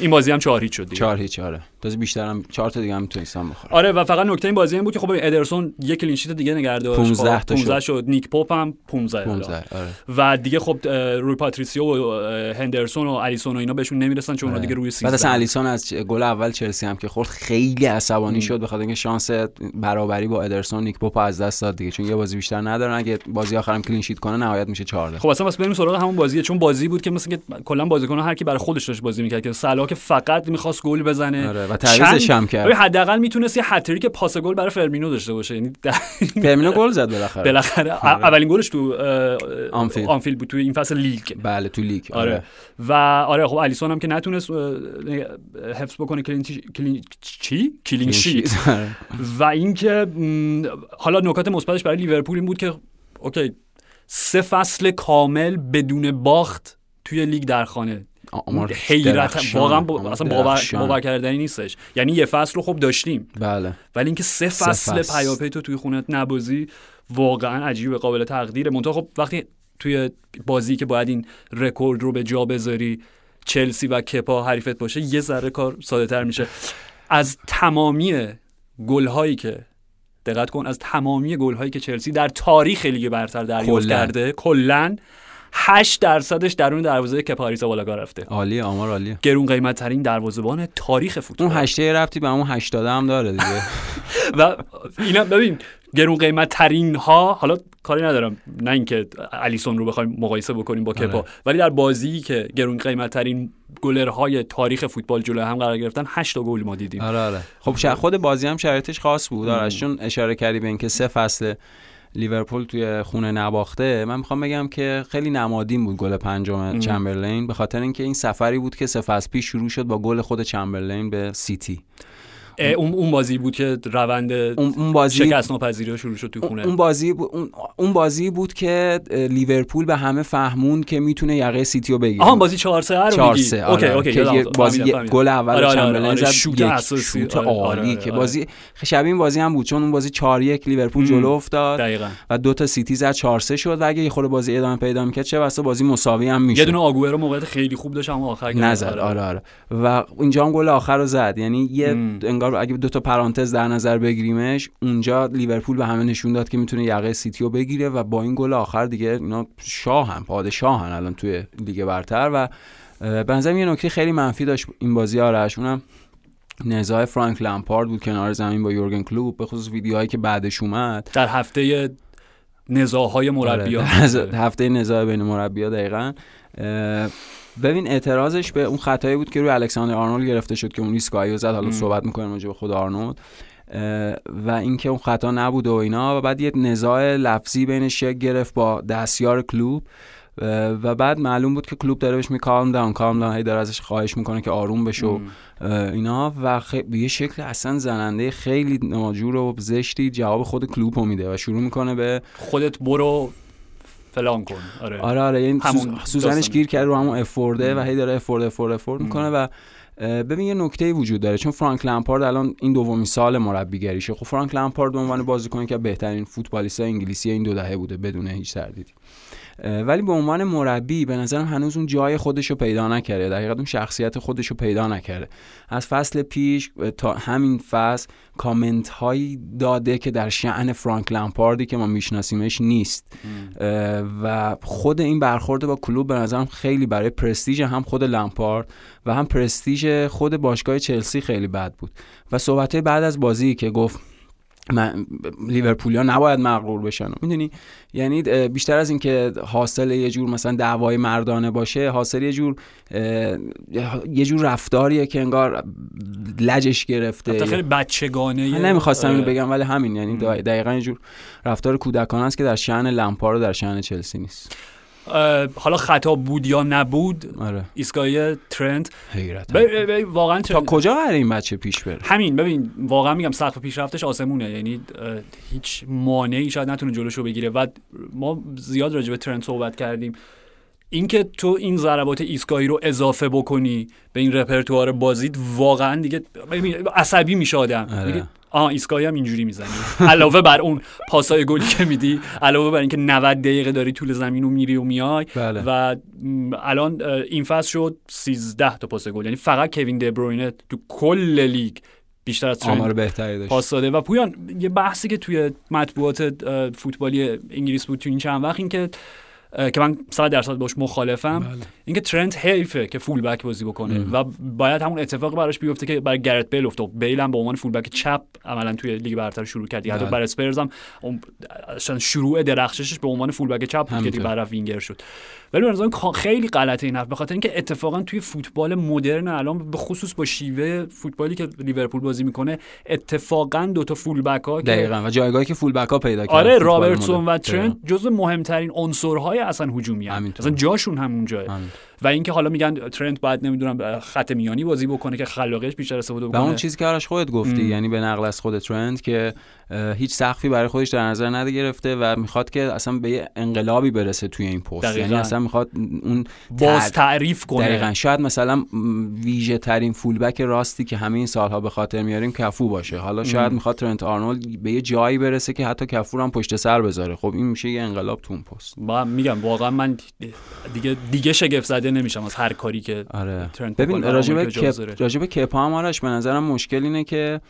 این بازی هم 4 هیچ شد دیگه. چهار هیچ آره. تازه بیشترم چهار تا دیگه هم می‌تونستم بخوره آره و فقط نکته این بازی این بود که خب ادرسون یک clean sheet دیگه نگه داشت. 15 خب، تا 15 شد. شد. نیک پاپ هم 15 حالا. 15 آره. و دیگه خب روی پاتریسیو و هندرسون و الیسون و اینا بهشون نمی‌رسن چون اونا دیگه روی 13 بعد اصلا الیسون از گل اول چلسی هم که خورد خیلی عصبانی شد بخاطر اینکه شانس برابری با ادرسون نیک پاپ از دست داد دیگه. چون یه بازی بیشتر ندارن. اگه بازی آخرم clean sheet کنه نهایت میشه 14 خب اصلا واسه بریم سراغ همون بازیه. چون بازی بود که مثلا که کلا بازیکن هر کی برای خودش داشت بازی می‌کرد که صلاح که فقط می‌خواست گل بزنه. آره، تعویضش هم کرد. ببین حداقل می‌تونست یه هتریک پاس گل برای فرمینو داشته باشه. یعنی فرمینو گل زد بالاخره. بالاخره. اولین گلش تو آنفیلد. آنفیلد بود تو این فصل لیگ. بله تو لیگ. آره. و آره خب الیسون هم که نتونست حفظ بکنه clean, clean چی؟ clean sheet. آره. و اینکه حالا نکات مثبتش برای لیورپول این بود که OK سه فصل کامل بدون باخت توی لیگ در خانه. آمار حیرت. واقعا با- اصلا باور. باور کردنی نیستش یعنی یه فصل رو خب داشتیم بله ولی اینکه سه فصل. پیاپی تو توی خونت نبازی واقعا عجیبه قابل تقدیره منتها خب وقتی توی بازی که باید این رکورد رو به جا بذاری چلسی و کپا حریفت باشه یه ذره کار ساده تر میشه از تمامی گل هایی که دقت کن از تمامی گل هایی که چلسی در تاریخ لیگ برتر دریافت. کرده کلا 8 درصدش درون دروازه کپا اریسابالاگا رفته. عالیه آمار عالیه. گرون قیمت ترین دروازه‌بان تاریخ فوتبال. اون هشته ربطی به همون 80 هم داره دیگه. [LAUGHS] و اینا ببین گرون قیمت ترین ها حالا کاری ندارم نه اینکه الیسون رو بخوایم مقایسه بکنیم با کپا آره. ولی در بازی که گرون قیمت ترین گلرهای تاریخ فوتبال جلو هم قرار گرفتن 8 تا گل ما دیدیم. آره آره. خب خود بازی هم شرایطش خاص بود. آرش چون اشاره کردی به اینکه سه فصل لیورپول توی خونه نباخته من می‌خوام بگم که خیلی نمادین بود گل پنجم چمبرلین به خاطر اینکه این سفری بود که سه پیش شروع شد با گل خود چمبرلین به سیتی. اون اون بازی بود که روند اون اون بازی شکست ناپذیری شروع شد تو خونه اون بازی بود اون, اون بازی بود که لیورپول به همه فهمون که می‌تونه یقه سیتی رو بگیره آها بازی 4 3 رو 4 میگی 3 OK آره. OK که یادم یه. بازی. گل اول آره، آره، چمبرلین آره، زد شوت اساسی. عالی که. بازی شبیه این بازی هم بود چون اون بازی 4 1 لیورپول. جلو افتاد و دو تا سیتی زد 4 3 شد و اگه یه خورده بازی ادامه پیدا می‌کرد چه بسا بازی مساوی هم می‌شد یه دونه آگوئرو موقعیت خیلی خوب داشت اما آخر نزد آره آره و اینجا هم گل آخر رو زد یعنی یه مم. انگار اگه دو تا پرانتز در نظر بگیریمش اونجا لیورپول به همه نشون داد که می‌تونه یقه سیتی رو بگیره و با این گل آخر دیگه اینا شاهن پادشاهن الان توی لیگ برتر و به نظرم یه نکته خیلی منفی داشت این بازی آرش اونم نزاع فرانک لمپارد بود کنار زمین با یورگن کلوپ به خصوص ویدیوهایی که بعدش اومد. در هفته نزاعهای مربیان آره، [LAUGHS] هفته نزاع بین مربیا دقیقا. اه، ببین اعتراضش به اون خطایی بود که روی الکساندر آرنولد گرفته شد که اون اسکایو زد حالا. صحبت می‌کنیم راجع به خود آرنولد و اینکه اون خطا نبود و اینا و بعد یه نزاع لفظی بینش شکل گرفت با دستیار کلوب و بعد معلوم بود که کلوب داره بهش می calm down calm down هی داره ازش خواهش می‌کنه که آروم بشه و اه، اینا و. به یه شکل اصلا زننده خیلی ناجور و زشتی جواب خود کلوب رو میده و شروع می‌کنه به خودت برو فلان کن. آره, آره آره سوز- سوزنش. گیر کرده رو همون افورده. و هی داره افورد افورد افورد می‌کنه و ببین یه نکته وجود داره. چون فرانک لمپارد الان این دومین سال مربیگریشه. خب فرانک لمپارد به عنوان بازیکنی که بهترین فوتبالیست انگلیسی این دو دهه بوده بدون هیچ تردیدی. ولی به عنوان مربی به نظرم هنوز اون جای خودش رو پیدا نکرده. در حقیقت اون شخصیت خودش رو پیدا نکرده. از فصل پیش تا همین فصل کامنت هایی داده که در شعن فرانک لمپاردی که ما میشناسیمش نیست. و خود این برخورد با کلوب به نظرم خیلی برای پرستیژ هم خود لمپارد و هم پرستیژ خود باشگاه چلسی خیلی بد بود. و صحبت بعد از بازی که گفت من لیورپولیا نباید مغرور بشن. می‌دونی؟ یعنی بیشتر از اینکه حاصل یه جور مثلا دعوای مردانه باشه حاصل یه جور یه جور رفتاریه که انگار لجش گرفته. خیلی بچگانه من نمی‌خواستم اینو آره. بگم ولی همین. یعنی دقیقا- یه جور رفتار کودکانه است که در شأن لمپارد و در شأن چلسی نیست. حالا خطا بود یا نبود آره. ترنت. حیرت ب- ب- واقعا تا کجا قراره این بچه پیش بره؟ همین ببین واقعا میگم سقف پیشرفتش آسمونه. یعنی هیچ مانعی شاید نتونه جلوشو بگیره. و ما زیاد راجع به ترنت صحبت کردیم. اینکه تو این ضربات ایستگاهی رو اضافه بکنی به این رپرتوار بازیت واقعا دیگه عصبی میشه آدم. آره. آها ایستگاهی هم اینجوری می‌زنی. [LAUGHS] علاوه بر اون پاسای گلی که میدی علاوه بر اینکه 90 دقیقه داری طول زمین رو میری و میای بله. و الان این فصل شد 13 تا پاس گل. یعنی فقط کوین دبروینه تو کل لیگ بیشتر از آمار بهتری داشت. پاس داده. و پویان یه بحثی که توی مطبوعات فوتبالی انگلیس بود تو این چند وقت این که اه، که من 100 درصد باش مخالفم بله. اینکه ترنت حیفه که full back بازی بکنه و باید همون اتفاق براش بیفته که برای گرت بیل افتاد بیل هم به عنوان full back چپ عملا توی لیگ برتر شروع کرد حتی بله. برای اسپرز هم شروع درخششش به عنوان full back چپ بود که. دیگه بعد رفت وینگر شد ولی به خیلی غلطه این حرف به خاطر اینکه اتفاقا توی فوتبال مدرن الان به خصوص با شیوه فوتبالی که لیورپول بازی می‌کنه اتفاقا دو تا فول بک ها دقیقا و جایگاهی که فول بک ها پیدا کرد آره رابرتسون. و ترنت جزو مهمترین عنصرهای اصلا هجومی هم. همینطور. اصلا جاشون همون جاه همین. و اینکه حالا میگن ترنت باید نمی‌دونم خط میانی بازی بکنه که خلاقیتش بیشتر استفاده و بکنه. اون چیزی که آرش خودت گفتی ام. یعنی به نقل از خود ترند که هیچ سقفی برای خودش در نظر نده گرفته و می‌خواد که اصلا به یه انقلابی برسه توی این پست. یعنی اصلا می‌خواد اون باز تع- تعریف کنه. دقیقا. شاید مثلا ویژه ترین فولبک راستی که همه این سالها به خاطر میاریم کفو باشه. حالا شاید می‌خواد ترنت آرنولد به یه جایی برسه که حتی کفو هم پشت سر بذاره. خب این میشه یه انقلاب تو اون پست. میگم واقعا من دیگه دیگه شگفت زده نمیشم از هر کاری که آره. ببین راجب کپ. راجب کپا هم آرش به نظرم مشکل اینه که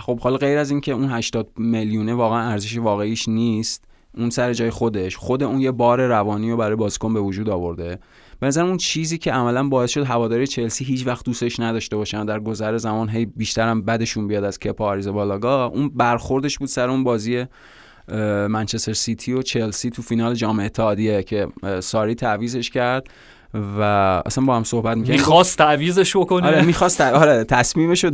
خب حالا غیر از اینکه اون 80 میلیونه واقعا ارزش واقعیش نیست اون سر جای خودش خود اون یه بار روانی رو برای بازیکن به وجود آورده. به نظرم اون چیزی که عملا باعث شد هواداری چلسی هیچ وقت دوستش نداشته باشن در گذر زمان هی بیشترم بدشون بیاد از کپا آریزابالاگا اون برخوردش بود سر اون بازی منچستر سیتی و چلسی تو فینال جام اتحادیه که ساری تعویزش کرد. و اصلا با هم صحبت می‌کردیم. می‌خواست تعویزش بکنه؟ آره می‌خواست آره تصمیمش رو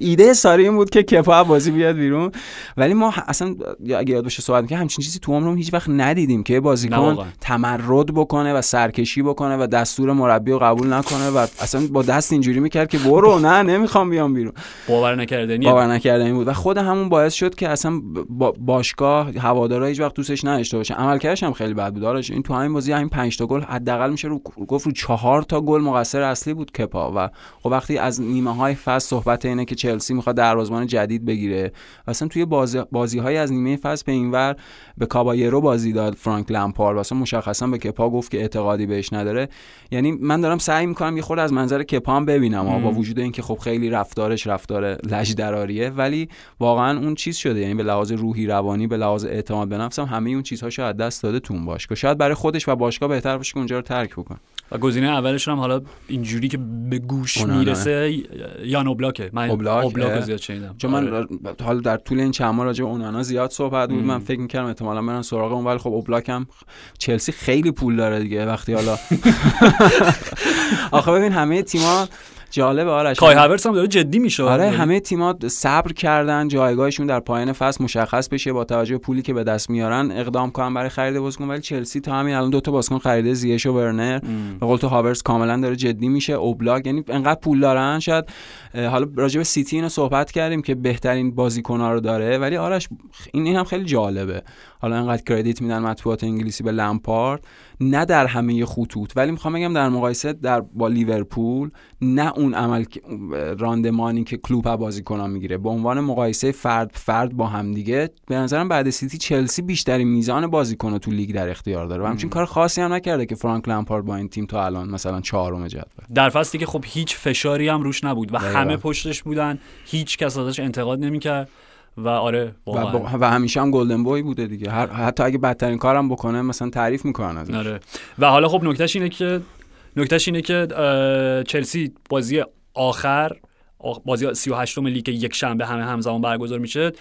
ایده ساری این بود که کپا بازی بیاد بیرون. ولی ما اصلا یا اگه یاد باشه صحبت که همچین چیزی تو عمرمون هیچ وقت ندیدیم که بازیکن. تمرد بکنه و سرکشی بکنه و دستور مربی رو قبول نکنه و اصلا با دست اینجوری می‌کرد که برو نه نمی‌خوام بیام بیرون. باور نکردنی؟ باور نکردنی بود. و خود همون باعث شد که اصلا با باشگاه هوادارا هیچ وقت دوستش نداشته باشن عملکردش هم خیلی بد بود آرش. این تو همین بازی همین 5 تا گل حداقل میشه رو گفت رو چهار تا گل مقصر اصلی بود کپا و خب وقتی از نیمه های فصل صحبت اینه که چلسی می‌خواد دروازه‌بان جدید بگیره اصلا توی بازی بازی های از نیمه فصل به اینور به کابایرو بازی داد فرانک لمپارد واسه مشخصا به کپا گفت که اعتقادی بهش نداره. یعنی من دارم سعی می‌کنم یه خورده از منظر کپا هم ببینم با وجود اینکه خب خیلی رفتارش رفتار لجدراریه ولی واقعا اون چیز شده یعنی به لحاظ روحی روانی به لحاظ اعتماد به نفسم همه اون چیزهاشو از دست داده تو اون باشگاه. شاید برای خودش و باشگاه بهتر باشه که اونجا رو ترک بکنه و گزینه اولشون هم حالا اینجوری که به گوش. می‌رسه یان اوبلاکه من اوبلاک، اوبلاک. زیاد شنیدم چون من آره. حالا در طول این چند ماه راجع به اونانا زیاد صحبت بود. من فکر می‌کردم احتمالاً برن سراغ اون ولی خب اوبلاک هم چلسی خیلی پول داره دیگه وقتی حالا [LAUGHS] [LAUGHS] آخه ببین همه تیم‌ها جالب آرش. کای هاورس هم داره جدی میشه. آره همه تیم‌ها صبر کردن جایگاهشون در پایان فصل مشخص بشه با توجه به پولی که به دست میارن اقدام کنن برای خرید بازیکن. ولی چلسی تا همین الان دو تا بازیکن خریده زیش و ورنر به قول تو هاورس کاملا داره جدی میشه. اوبلاک یعنی انقدر پول دارن شاید حالا راجع به سیتی اینو صحبت کردیم که بهترین بازیکن‌ها رو داره. ولی آرش این این هم خیلی جالبه. حالا انقدر کردیت میدن مطبوعات انگلیسی به لمپارد. نه در همه خطوط. ولی می‌خوام بگم در مقایسه در با لیورپول نه اون عمل راندمانی که کلوب از بازیکنان می‌گیره. به عنوان مقایسه فرد فرد با همدیگه به نظرم بعد سیتی چلسی بیشترین میزان بازیکن تو لیگ در اختیار داره و همچین کار خاصی هم نکرده که فرانک لمپارد با این تیم تا الان مثلا چهارم جدول. در فصلی که خب هیچ فشاری هم روش نبود و دقیقاً. همه پشتش بودن هیچ کس ازش انتقاد نمی‌کرد و آره و, با- و همیشه هم گلدن بوی بوده دیگه. هر حتی اگه بدترین کارم بکنه مثلا تعریف می‌کنن ازش. آره. و حالا خب نکتهش اینه که نکتهش اینه که چلسی بازی آخر آخ- بازی 38 م لیگ یک شنبه همه همزمان برگزار میشه.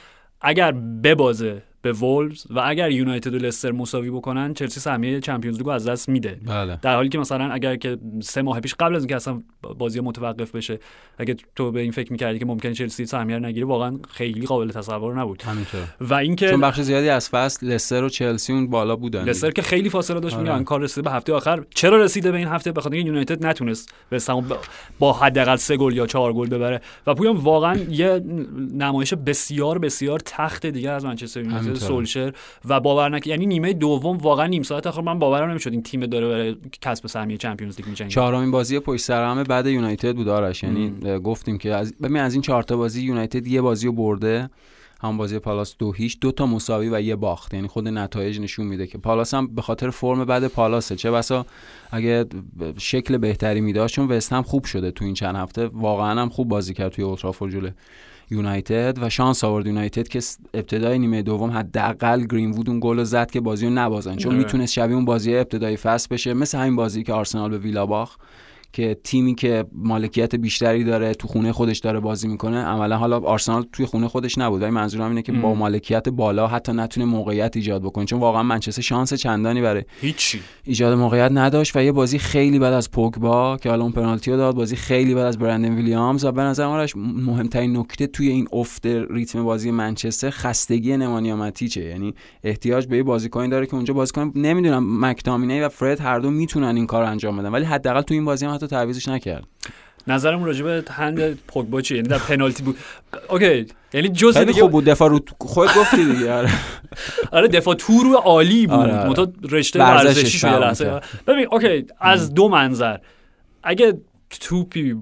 اگر ببازه به وولز و اگر یونایتد و لستر مساوی بکنن چلسی سهمیه چمپیونز لیگو از دست میده. بله. در حالی که مثلا اگر که سه ماه پیش قبل از اینکه اصلا بازی متوقف بشه اگه تو به این فکر می‌کردی که ممکنه چلسی سهمیه نگیره واقعا خیلی قابل تصور نبود. همینطور. و اینکه چون بخش زیادی از فصل لستر و چلسی اون بالا بودن لستر که خیلی فاصله داشت آره. میگن کار رسیده به هفته آخر. چرا رسیده به این هفته؟ به خاطر اینکه یونایتد نتونست به با حداقل سه گل یا چهار گل ببره. و پویان واقعا یه نمایش بسیار بسیار تخت دیگه از منچستر یونایتد. سولشر و باور نکن یعنی نیمه دوم واقعا نیم ساعت آخر من باورم نمی‌شد این تیم داره برای کسب سهمیه چمپیونز لیگ میجنگه. چهارمین بازی پشت سر همه بعد یونایتد بود آرش. یعنی گفتیم که از ببین از این چهار تا بازی یونایتد یه بازی رو برده هم بازی پالاس دو هیچ دو تا مساوی و یه باخت. یعنی خود نتایج نشون میده که پالاس هم به خاطر فرم بعد پالاسه. چه بسا اگه شکل بهتری میداشت چون وست هم خوب شده تو این چند هفته واقعا هم خوب بازی کرد توی اولترافورد جلوی یونایتد و شانس آورد یونایتد که ابتدای نیمه دوم حداقل گرین‌وود اون گل رو زد که بازی رو نبازن چون آره. می‌تونست شبیه اون بازی ابتدای فصل بشه مثل همین بازی که آرسنال به ویلا باخت که تیمی که مالکیت بیشتری داره تو خونه خودش داره بازی می‌کنه عملا حالا آرسنال توی خونه خودش نبود ولی منظورم اینه که با. مالکیت بالا حتی نتونه موقعیت ایجاد بکنه. چون واقعا منچستر شانس چندانی برای هیچی. ایجاد موقعیت نداشت و یه بازی خیلی بعد از پوگبا که حالا اون پنالتی رو داد بازی خیلی بعد از برندن ویلیامز و به نظر من آرش مهمترین نکته توی این افت ریتم بازی منچستر خستگی نمانیا ماتیچه. یعنی احتیاج به یه بازیکنی داره که اونجا بازی کنه. نمی‌دونم مکتامینی و فرد هر دو می‌تونن این کار انجام بدن ولی حداقل تو این بازی هم حتی تعویضش نکرد نظرم راجع به hand پوگبا چیه یعنی در پنالتی بود اوکی یعنی جز خیلی دیگه خوب بود دفاع رو خودت گفتی دیگه آره. [LAUGHS] آره دفاع تو رو عالی بود آره، آره. رشته ورزشی شده تمام لحظه. ببین اوکی از دو منظر اگه توپی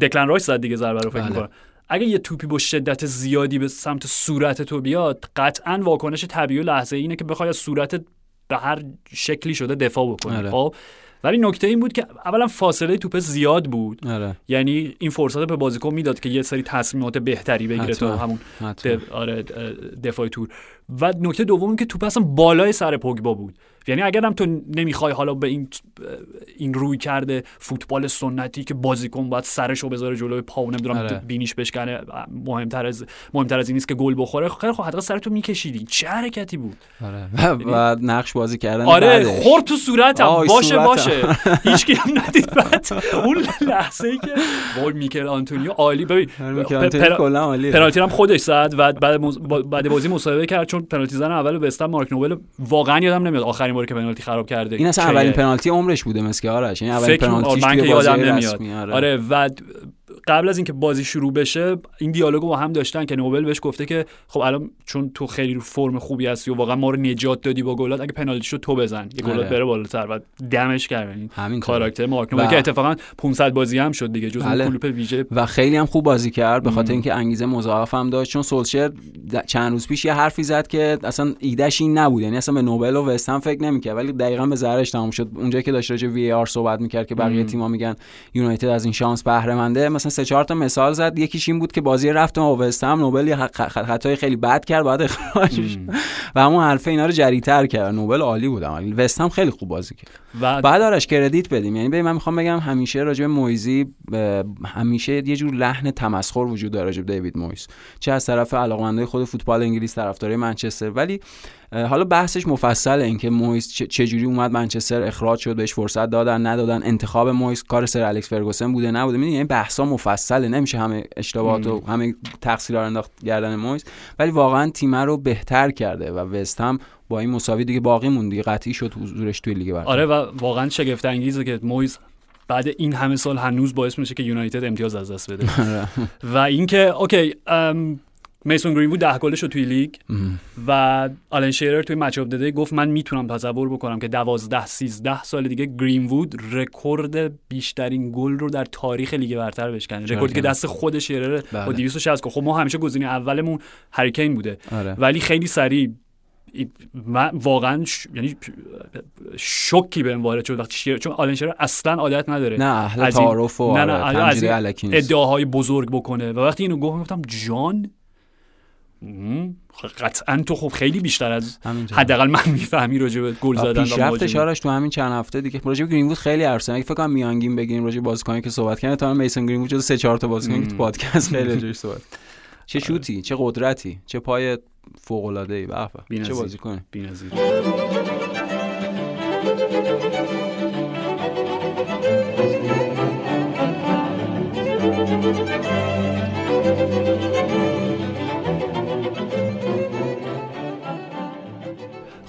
دکلن رایس زد دیگه ضربه رو فکر بله. می‌کنم اگه یه توپی با شدت زیادی به سمت صورت تو بیاد قطعا واکنش طبیعی و لحظه اینه که بخوای از صورتت به هر شکلی شده دفاع بکنی آره. خب ولی نکته این بود که اولا فاصله توپ زیاد بود آره یعنی این فرصت به بازیکن می‌داد که یه سری تصمیمات بهتری بگیره تا حتما. همون. دف... آره دفاع تور و نکته دوم که توپ اصلا بالای سر پوگبا بود یعنی اگر هم تو نمی‌خوای حالا به این این روی کرده فوتبال سنتی که بازیکن باید سرشو بذاره جلوی پا و نمی‌دونم آره. بینیش بشکنه مهمتر از مهمتر از این نیست که گل بخوره. خیلی خب حداقل سرتو میکشیدی. چه حرکتی بود؟ آره. و, و نقش بازی کردن آره. خورد تو صورتم. باشه. باشه. [LAUGHS] هیچ کی هم ندید. بعد اون لحظه ای که وای میکل آنتونیو عالی. ببین آره،. پنالتی رو هم خودش زد و بعد بعد بازی مصاحبه کرد چون پنالتی زن اول بستم مارک نوبل واقعا یادم نمیاد آخرین باری که پنالتی خراب کرده این اصلا. اولین پنالتی عمرش بوده مسکی آرش یعنی اولین فکر پنالتیش من که یادم نمیاد آره. آره و قبل از اینکه بازی شروع بشه این دیالوگو با هم داشتن که نوبل بهش گفته که خب الان چون تو خیلی فرم خوبی هستی و واقعا ما رو نجات دادی با گلات اگه پنالتیشو تو بزن. یه گلات آره. بره بالاتر و دمش کرد یعنی همین کاراکتر مارک نوبل و- که اتفاقا 500 بازی هم شد دیگه جز اون بله. کلوپ ویژه. و خیلی هم خوب بازی کرد به خاطر اینکه انگیزه مضاعف هم داشت چون سولشر چند روز پیش یه حرفی زد که اصلا ایدهش این نبود. یعنی اصلا به نوبل و وستهم فکر نمی‌کرد ولی دقیقا به ضررش تموم شد. اونجایی که داشت راجع وی آر صحبت می‌کرد که بقیه. تیم‌ها میگن یونایتد از این شانس بهره منده مثلا سه چهار تا مثال زد. یکیش این بود که بازی رفت و وستهم نوبل خطای خیلی بد کرد بعد اخراجش و همون حرفه اینا رو جریتر کرد. نوبل عالی بود ولی وستهم خیلی خوب بازی کرد. و بعد آرش کردیت بدیم. یعنی ببین من می‌خوام بگم همیشه راجع به مویزی همیشه یه جور لحن تمسخر وجود داره راجع به دیوید مویز. چه از طرف علاقمندای خود فوتبال انگلیس طرفدارای منچستر. ولی حالا بحثش مفصله اینکه چه- چجوری اومد منچستر اخراج شد بهش فرصت دادن ندادن. انتخاب مویز کار سر الکس فرگوسن بوده نبوده. می‌دونی این بحثا مفصله. نمیشه همه اشتباهات و همه تقصیرها رو انداخت گردن مویز ولی واقعا تیم رو بهتر کرده و وست هم با این مساوی دیگه باقی موند. دیگه قطعی شد حضورش توی لیگ برتر. آره و واقعا شگفت انگیزه که مویز بعد این همه سال هنوز باعث میشه که یونایتد امتیاز از دست بده. [LAUGHS] آره. و اینکه اوکی میسون گرین وود ده گلش رو توی لیگ. و آلن شیرر توی Match of the Day گفت من می‌تونم تصور بکنم که 12 13 سال دیگه گرین وود رکورد بیشترین گل رو در تاریخ لیگ برتر بشکنه رکوردی که بله. دست خود شیرر با بله. 260 گل خب ما همیشه گزینه اولمون هریکین بوده آره. ولی خیلی سریع ای- من واقعا ش... یعنی شوکی بهم وارد شد وقتی شیر... چون آلن شیرر اصلا عادت نداره نه اهل از تعارف و نه نه آره، از تمجید این الکی نیست. ادعاهای بزرگ بکنه و وقتی اینو گفت گفتم جان قطعا تو خب خیلی بیشتر از. حداقل من می‌فهمی راجع به گل زدن و پیشرفت مهاجمی. اشارش تو همین چند هفته دیگه راجع به گرین‌وود خیلی عرض اگه فکر کنم میانگین بگیریم راجع به بازیکنی که صحبت کردن تا میسن گرین‌وود جز سه چهار تا بازیکن که تو پادکست خیلی [LAUGHS] راجعش صحبت چه شوتی چه قدرتی چه پای فوق العاده ای به. چه. بازیکنی بی‌نظیر.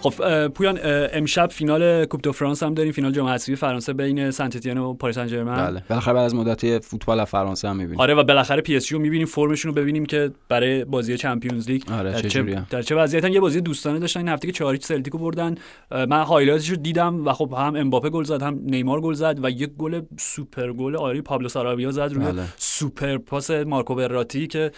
خب پویان امشب فینال کوپ دو فرانس هم داریم. فینال جام حذفی فرانسه بین سنت اتین و پاریس سن ژرمن بله. بالاخره بعد از مدت فوتبال فرانسه هم می‌بینیم. آره و بالاخره پی اس جی رو می‌بینیم. فرمشون رو ببینیم که برای بازی Champions League آره، در چه؟ در چه وضعیتن. یه بازی دوستانه داشتن. این هفته که 4 سلتیکو بردن. من highlight ش رو دیدم و خب هم امباپه گل زد هم نیمار گل زد و یک گل سوپر گل آری پابلو سارابیا زد روی بله. سوپر پاس مارکو وراتی که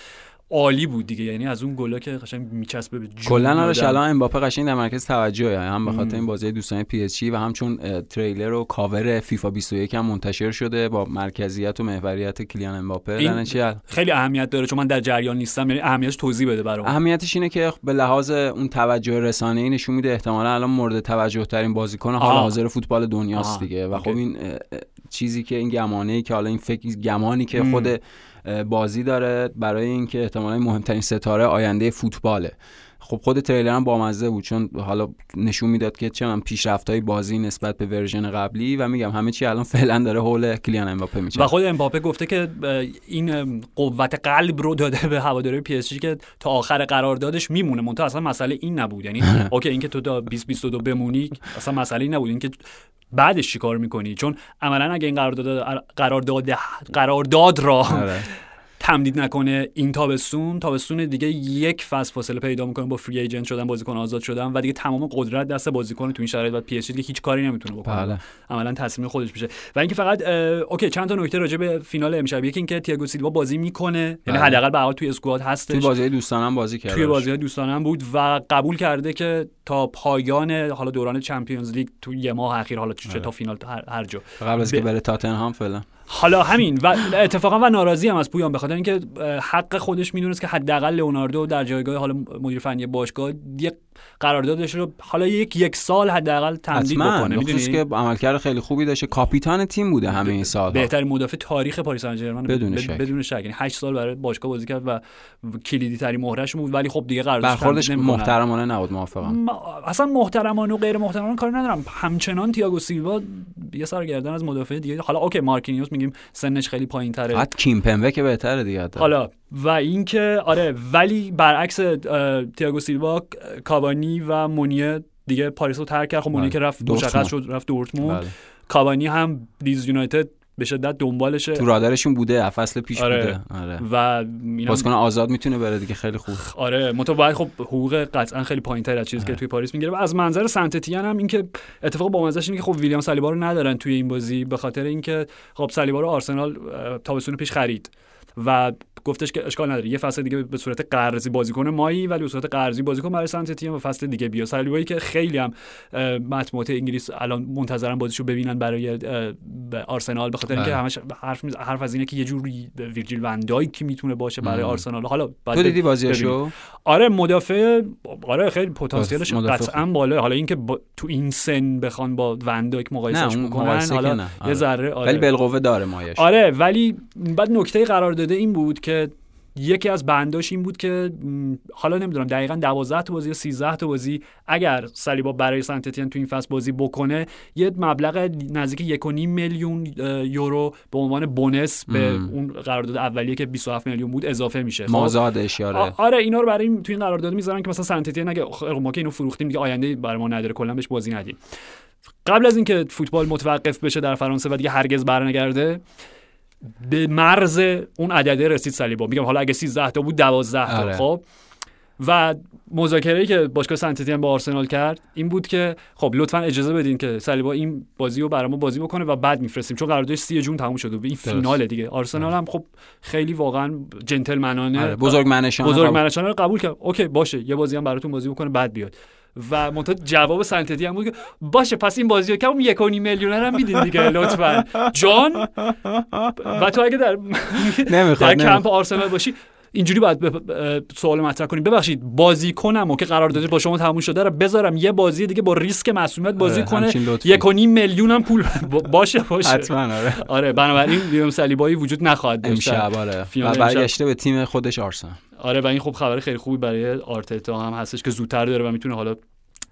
عالی بود دیگه یعنی از اون گلا که قشنگ میچسبه به کلا آدم. الان امباپه قشنگ در مرکز توجهه هم به خاطر این بازی دوستانه پی اس جی و هم چون اه، تریلر و کاور فیفا 21 هم منتشر شده با مرکزیت و محوریت کلیان امباپه خیلی اهمیت داره چون من در جریان نیستم یعنی اهمیتش توضیح بده برام اهمیتش اینه که به لحاظ اون توجه رسانه ای نشون میده احتمالا الان مورد توجه ترین بازیکن حال. حاضر فوتبال دنیاست. دیگه و. خب این چیزی که این گمانه ای که حالا این فکر گمانی که. خود بازی داره برای اینکه احتمالا مهمترین ستاره آینده فوتباله. خب خود تریلر هم بامزه بود چون حالا نشون می‌داد که چه من پیشرفت‌های بازی نسبت به ورژن قبلی و میگم همه چی الان [LAUGHS] فعلا داره حول کلیان امباپه میشه و خود امباپه گفته که این قوت قلب رو داده به هواداری پی اس جی که تا آخر قراردادش میمونه. منتها اصلا مسئله این نبود. یعنی [LAUGHS] اوکی اینکه تو تا 2022 بمونی اصلا مسئله این نبود. اینکه بعدش چی کار می‌کنی؟ چون عملا اگه این قرارداد قرارداد قرارداد را آره. تمدید نکنه این تابستون. تابستون دیگه یک فصل فاصله پیدا می‌کنه با free agent شدن بازیکن آزاد شدن و دیگه تمام قدرت دست بازیکن تو این شرایط و پی اس جی دیگه هیچ کاری نمی‌تونه بکنه. بله. عملا تصمیم خودش میشه. و اینکه فقط اوکی چند تا نکته راجع به فینال امشب. یکی اینکه تییاگو سیلوا بازی می‌کنه. یعنی بله. حداقل به حال توی squad توی هستش بازی دوستانم بازی کرد توی بازی دوستانه هم بود و قبول کرده که تا پایان حالا دوران Champions League تو یه ماه اخیر حالا چه تا فینال هر, هر جا. قبل از که بره تاتنهام فعلا. حالا همین و اتفاقا و ناراضی هم از پویان به خاطر اینکه حق خودش می‌دونست که حداقل لئوناردو در جایگاه حالا مدیر فنی باشگاه یک قراردادش رو حالا یک یک سال حداقل تمدید بکنه می‌دونی؟ که عملکرد خیلی خوبی داشته. کاپیتان تیم بوده همه این سال بهترین مدافع تاریخ پاریس سن ژرمن بدون شک. بدون شک. یعنی 8 سال برای باشگاه بازی کرد و کلیدی ترین مهرش بود. ولی خب دیگه قراردادش برخوردش. محترمانه نبود موافقم. اصلا محترمانه و غیر محترمانه کاری ندارم. همچنان تییاگو سیلوا یه سرگردن از مدافع دیگه. حالا اوکی مارکینیوس میگیم سنش خیلی پایین تره حتی کیمپمبه که بهتره دیگه. حالا و اینکه آره ولی برعکس اه، تییاگو سیلوا کاوانی و مونیه دیگه پاریس رو ترک کرد. خب مونیه بله. که رفت. مشخص شد رفت دورتموند. بله. کاوانی هم لیدز یونایتد به شدت دنبالشه. تو رادارشون بوده فصل پیش آره. بوده. آره. و بازیکن آزاد می‌تونه بره دیگه خیلی خوب. آره متو خب حقوق قطعا خیلی پایینتر از چیزی که توی پاریس می‌گیره. و از منظر سنت اتین هم اینکه اتفاق با اینه که خب ویلیام سالیبا رو ندارن توی این بازی به خاطر اینکه خب سالیبا رو آرسنال تابستون پیش خرید. و گفتش که اشکال نداره یه فصل دیگه به صورت قرضی بازیکن مایی ولی به صورت قرضی بازیکن برای سنتتین و فصل دیگه بیا سالیبایی که خیلی هم مطبوعات انگلیس الان منتظرن بازیشو ببینن برای آرسنال به خاطر اینکه بله. همش حرف میز- حرف از اینه که یه جوری ویرجیل وندای که می‌تونه باشه برای. آرسنال حالا تو دیدی. بازیشو آره مدافع آره خیلی پتانسیلش قطعا بالا حالا اینکه با... تو این سن بخوان با وندایک اون بکنن حالا نه یه آره. ذره آره. ولی بالقوه داره مایش آره ولی بعد نکته قرار داده این بود که یکی از بنداش این بود که حالا نمی‌دونم دقیقا 12 تا بازی یا 13 تا بازی اگر سالیبا برای سنتتین تو این فصل بازی بکنه یه مبلغ نزدیک 1.5 میلیون یورو به عنوان بونس به مم. اون قرارداد اولیه که 27 میلیون بود اضافه میشه خب؟ مازاد اشاره آره اینا رو برای تو این قرارداد می‌ذارن که مثلا سنتتین نگه خب ما که اینو فروختیم دیگه آینده برای ما نداره کلا بهش بازی ندیم قبل از اینکه فوتبال متوقف بشه در فرانسه و دیگه هرگز برنگرده به مرز اون عدده رسید سالیبا میگم حالا اگه 13 تا بود 12 تا. آره. خب. و مذاکره که باشگاه سنتتین با آرسنال کرد این بود که خب لطفا اجازه بدین که سالیبا این بازی رو برای ما بازی بکنه و بعد میفرستیم. چون قراردادش 30 جون تموم شده. این فیناله دیگه. آرسنال هم خب خیلی واقعا جنتلمنانه. آره. بزرگ منشان بزرگ منشانه رو قبول کرد. اوکی باشه. یه بازی هم براتون بازی بکنه بعد بیاد. و منتها جواب سنتتی هم بود که باشه پس این بازی رو اون یک و میلیونر هم میدین دیگه لطفا. جان؟ و تو اگه در در کمپ آرسنال باشی اینجوری باید سوال مطرح کنیم. ببخشید بازی کنم و که قراردادش با شما تموم شده رو بذارم یه بازی دیگه با ریسک مسئولیت بازی آره، کنه. یک و نیم میلیون هم پول [LAUGHS] باشه باشه. حتما آره. آره بنابراین ویلیام سلیبایی وجود نخواهد داشت. امشب آره. و. برگشته به تیم خودش آرسنال. آره و این خب خبر خیلی خوبی برای آرتتا هم هستش که زودتر داره و می‌تونه حالا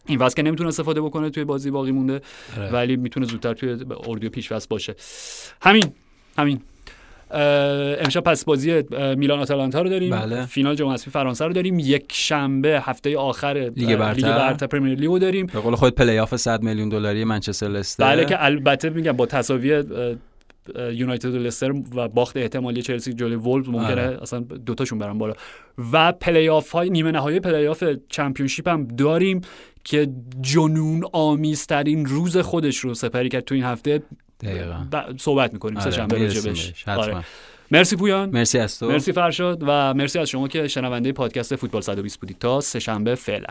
این واسه که نمی‌تونه استفاده بکنه توی بازی باقی مونده آره. ولی می‌تونه زودتر توی اردوی پیش فصل باشه همین همین امشب پس بازی میلان آتالانتا رو داریم بله. فینال جام حذفی فرانسه رو داریم یک شنبه هفته آخر لیگ برتر. لیگ برتر Premier League رو داریم به قول خود پلی آف 100 میلیون دلاری منچستر لستر بله که البته میگم با تساوی یونایتد و لستر و باخت احتمالی چلسی جلوی وولز ممکنه آره. اصلا دوتاشون برن بالا. و پلی آف های نیمه نهایی پلی آف چمپیونشیپ هم داریم که جنون آمیزترین روز خودش رو سپری کرد تو این هفته. دقیقاً. صحبت می‌کنیم سه آره، شنبه بهش، حتما. آره. مرسی پویان. مرسی از تو. مرسی فرشاد و مرسی از شما که شنونده پادکست فوتبال 120 بودید. تا سه شنبه فعلا.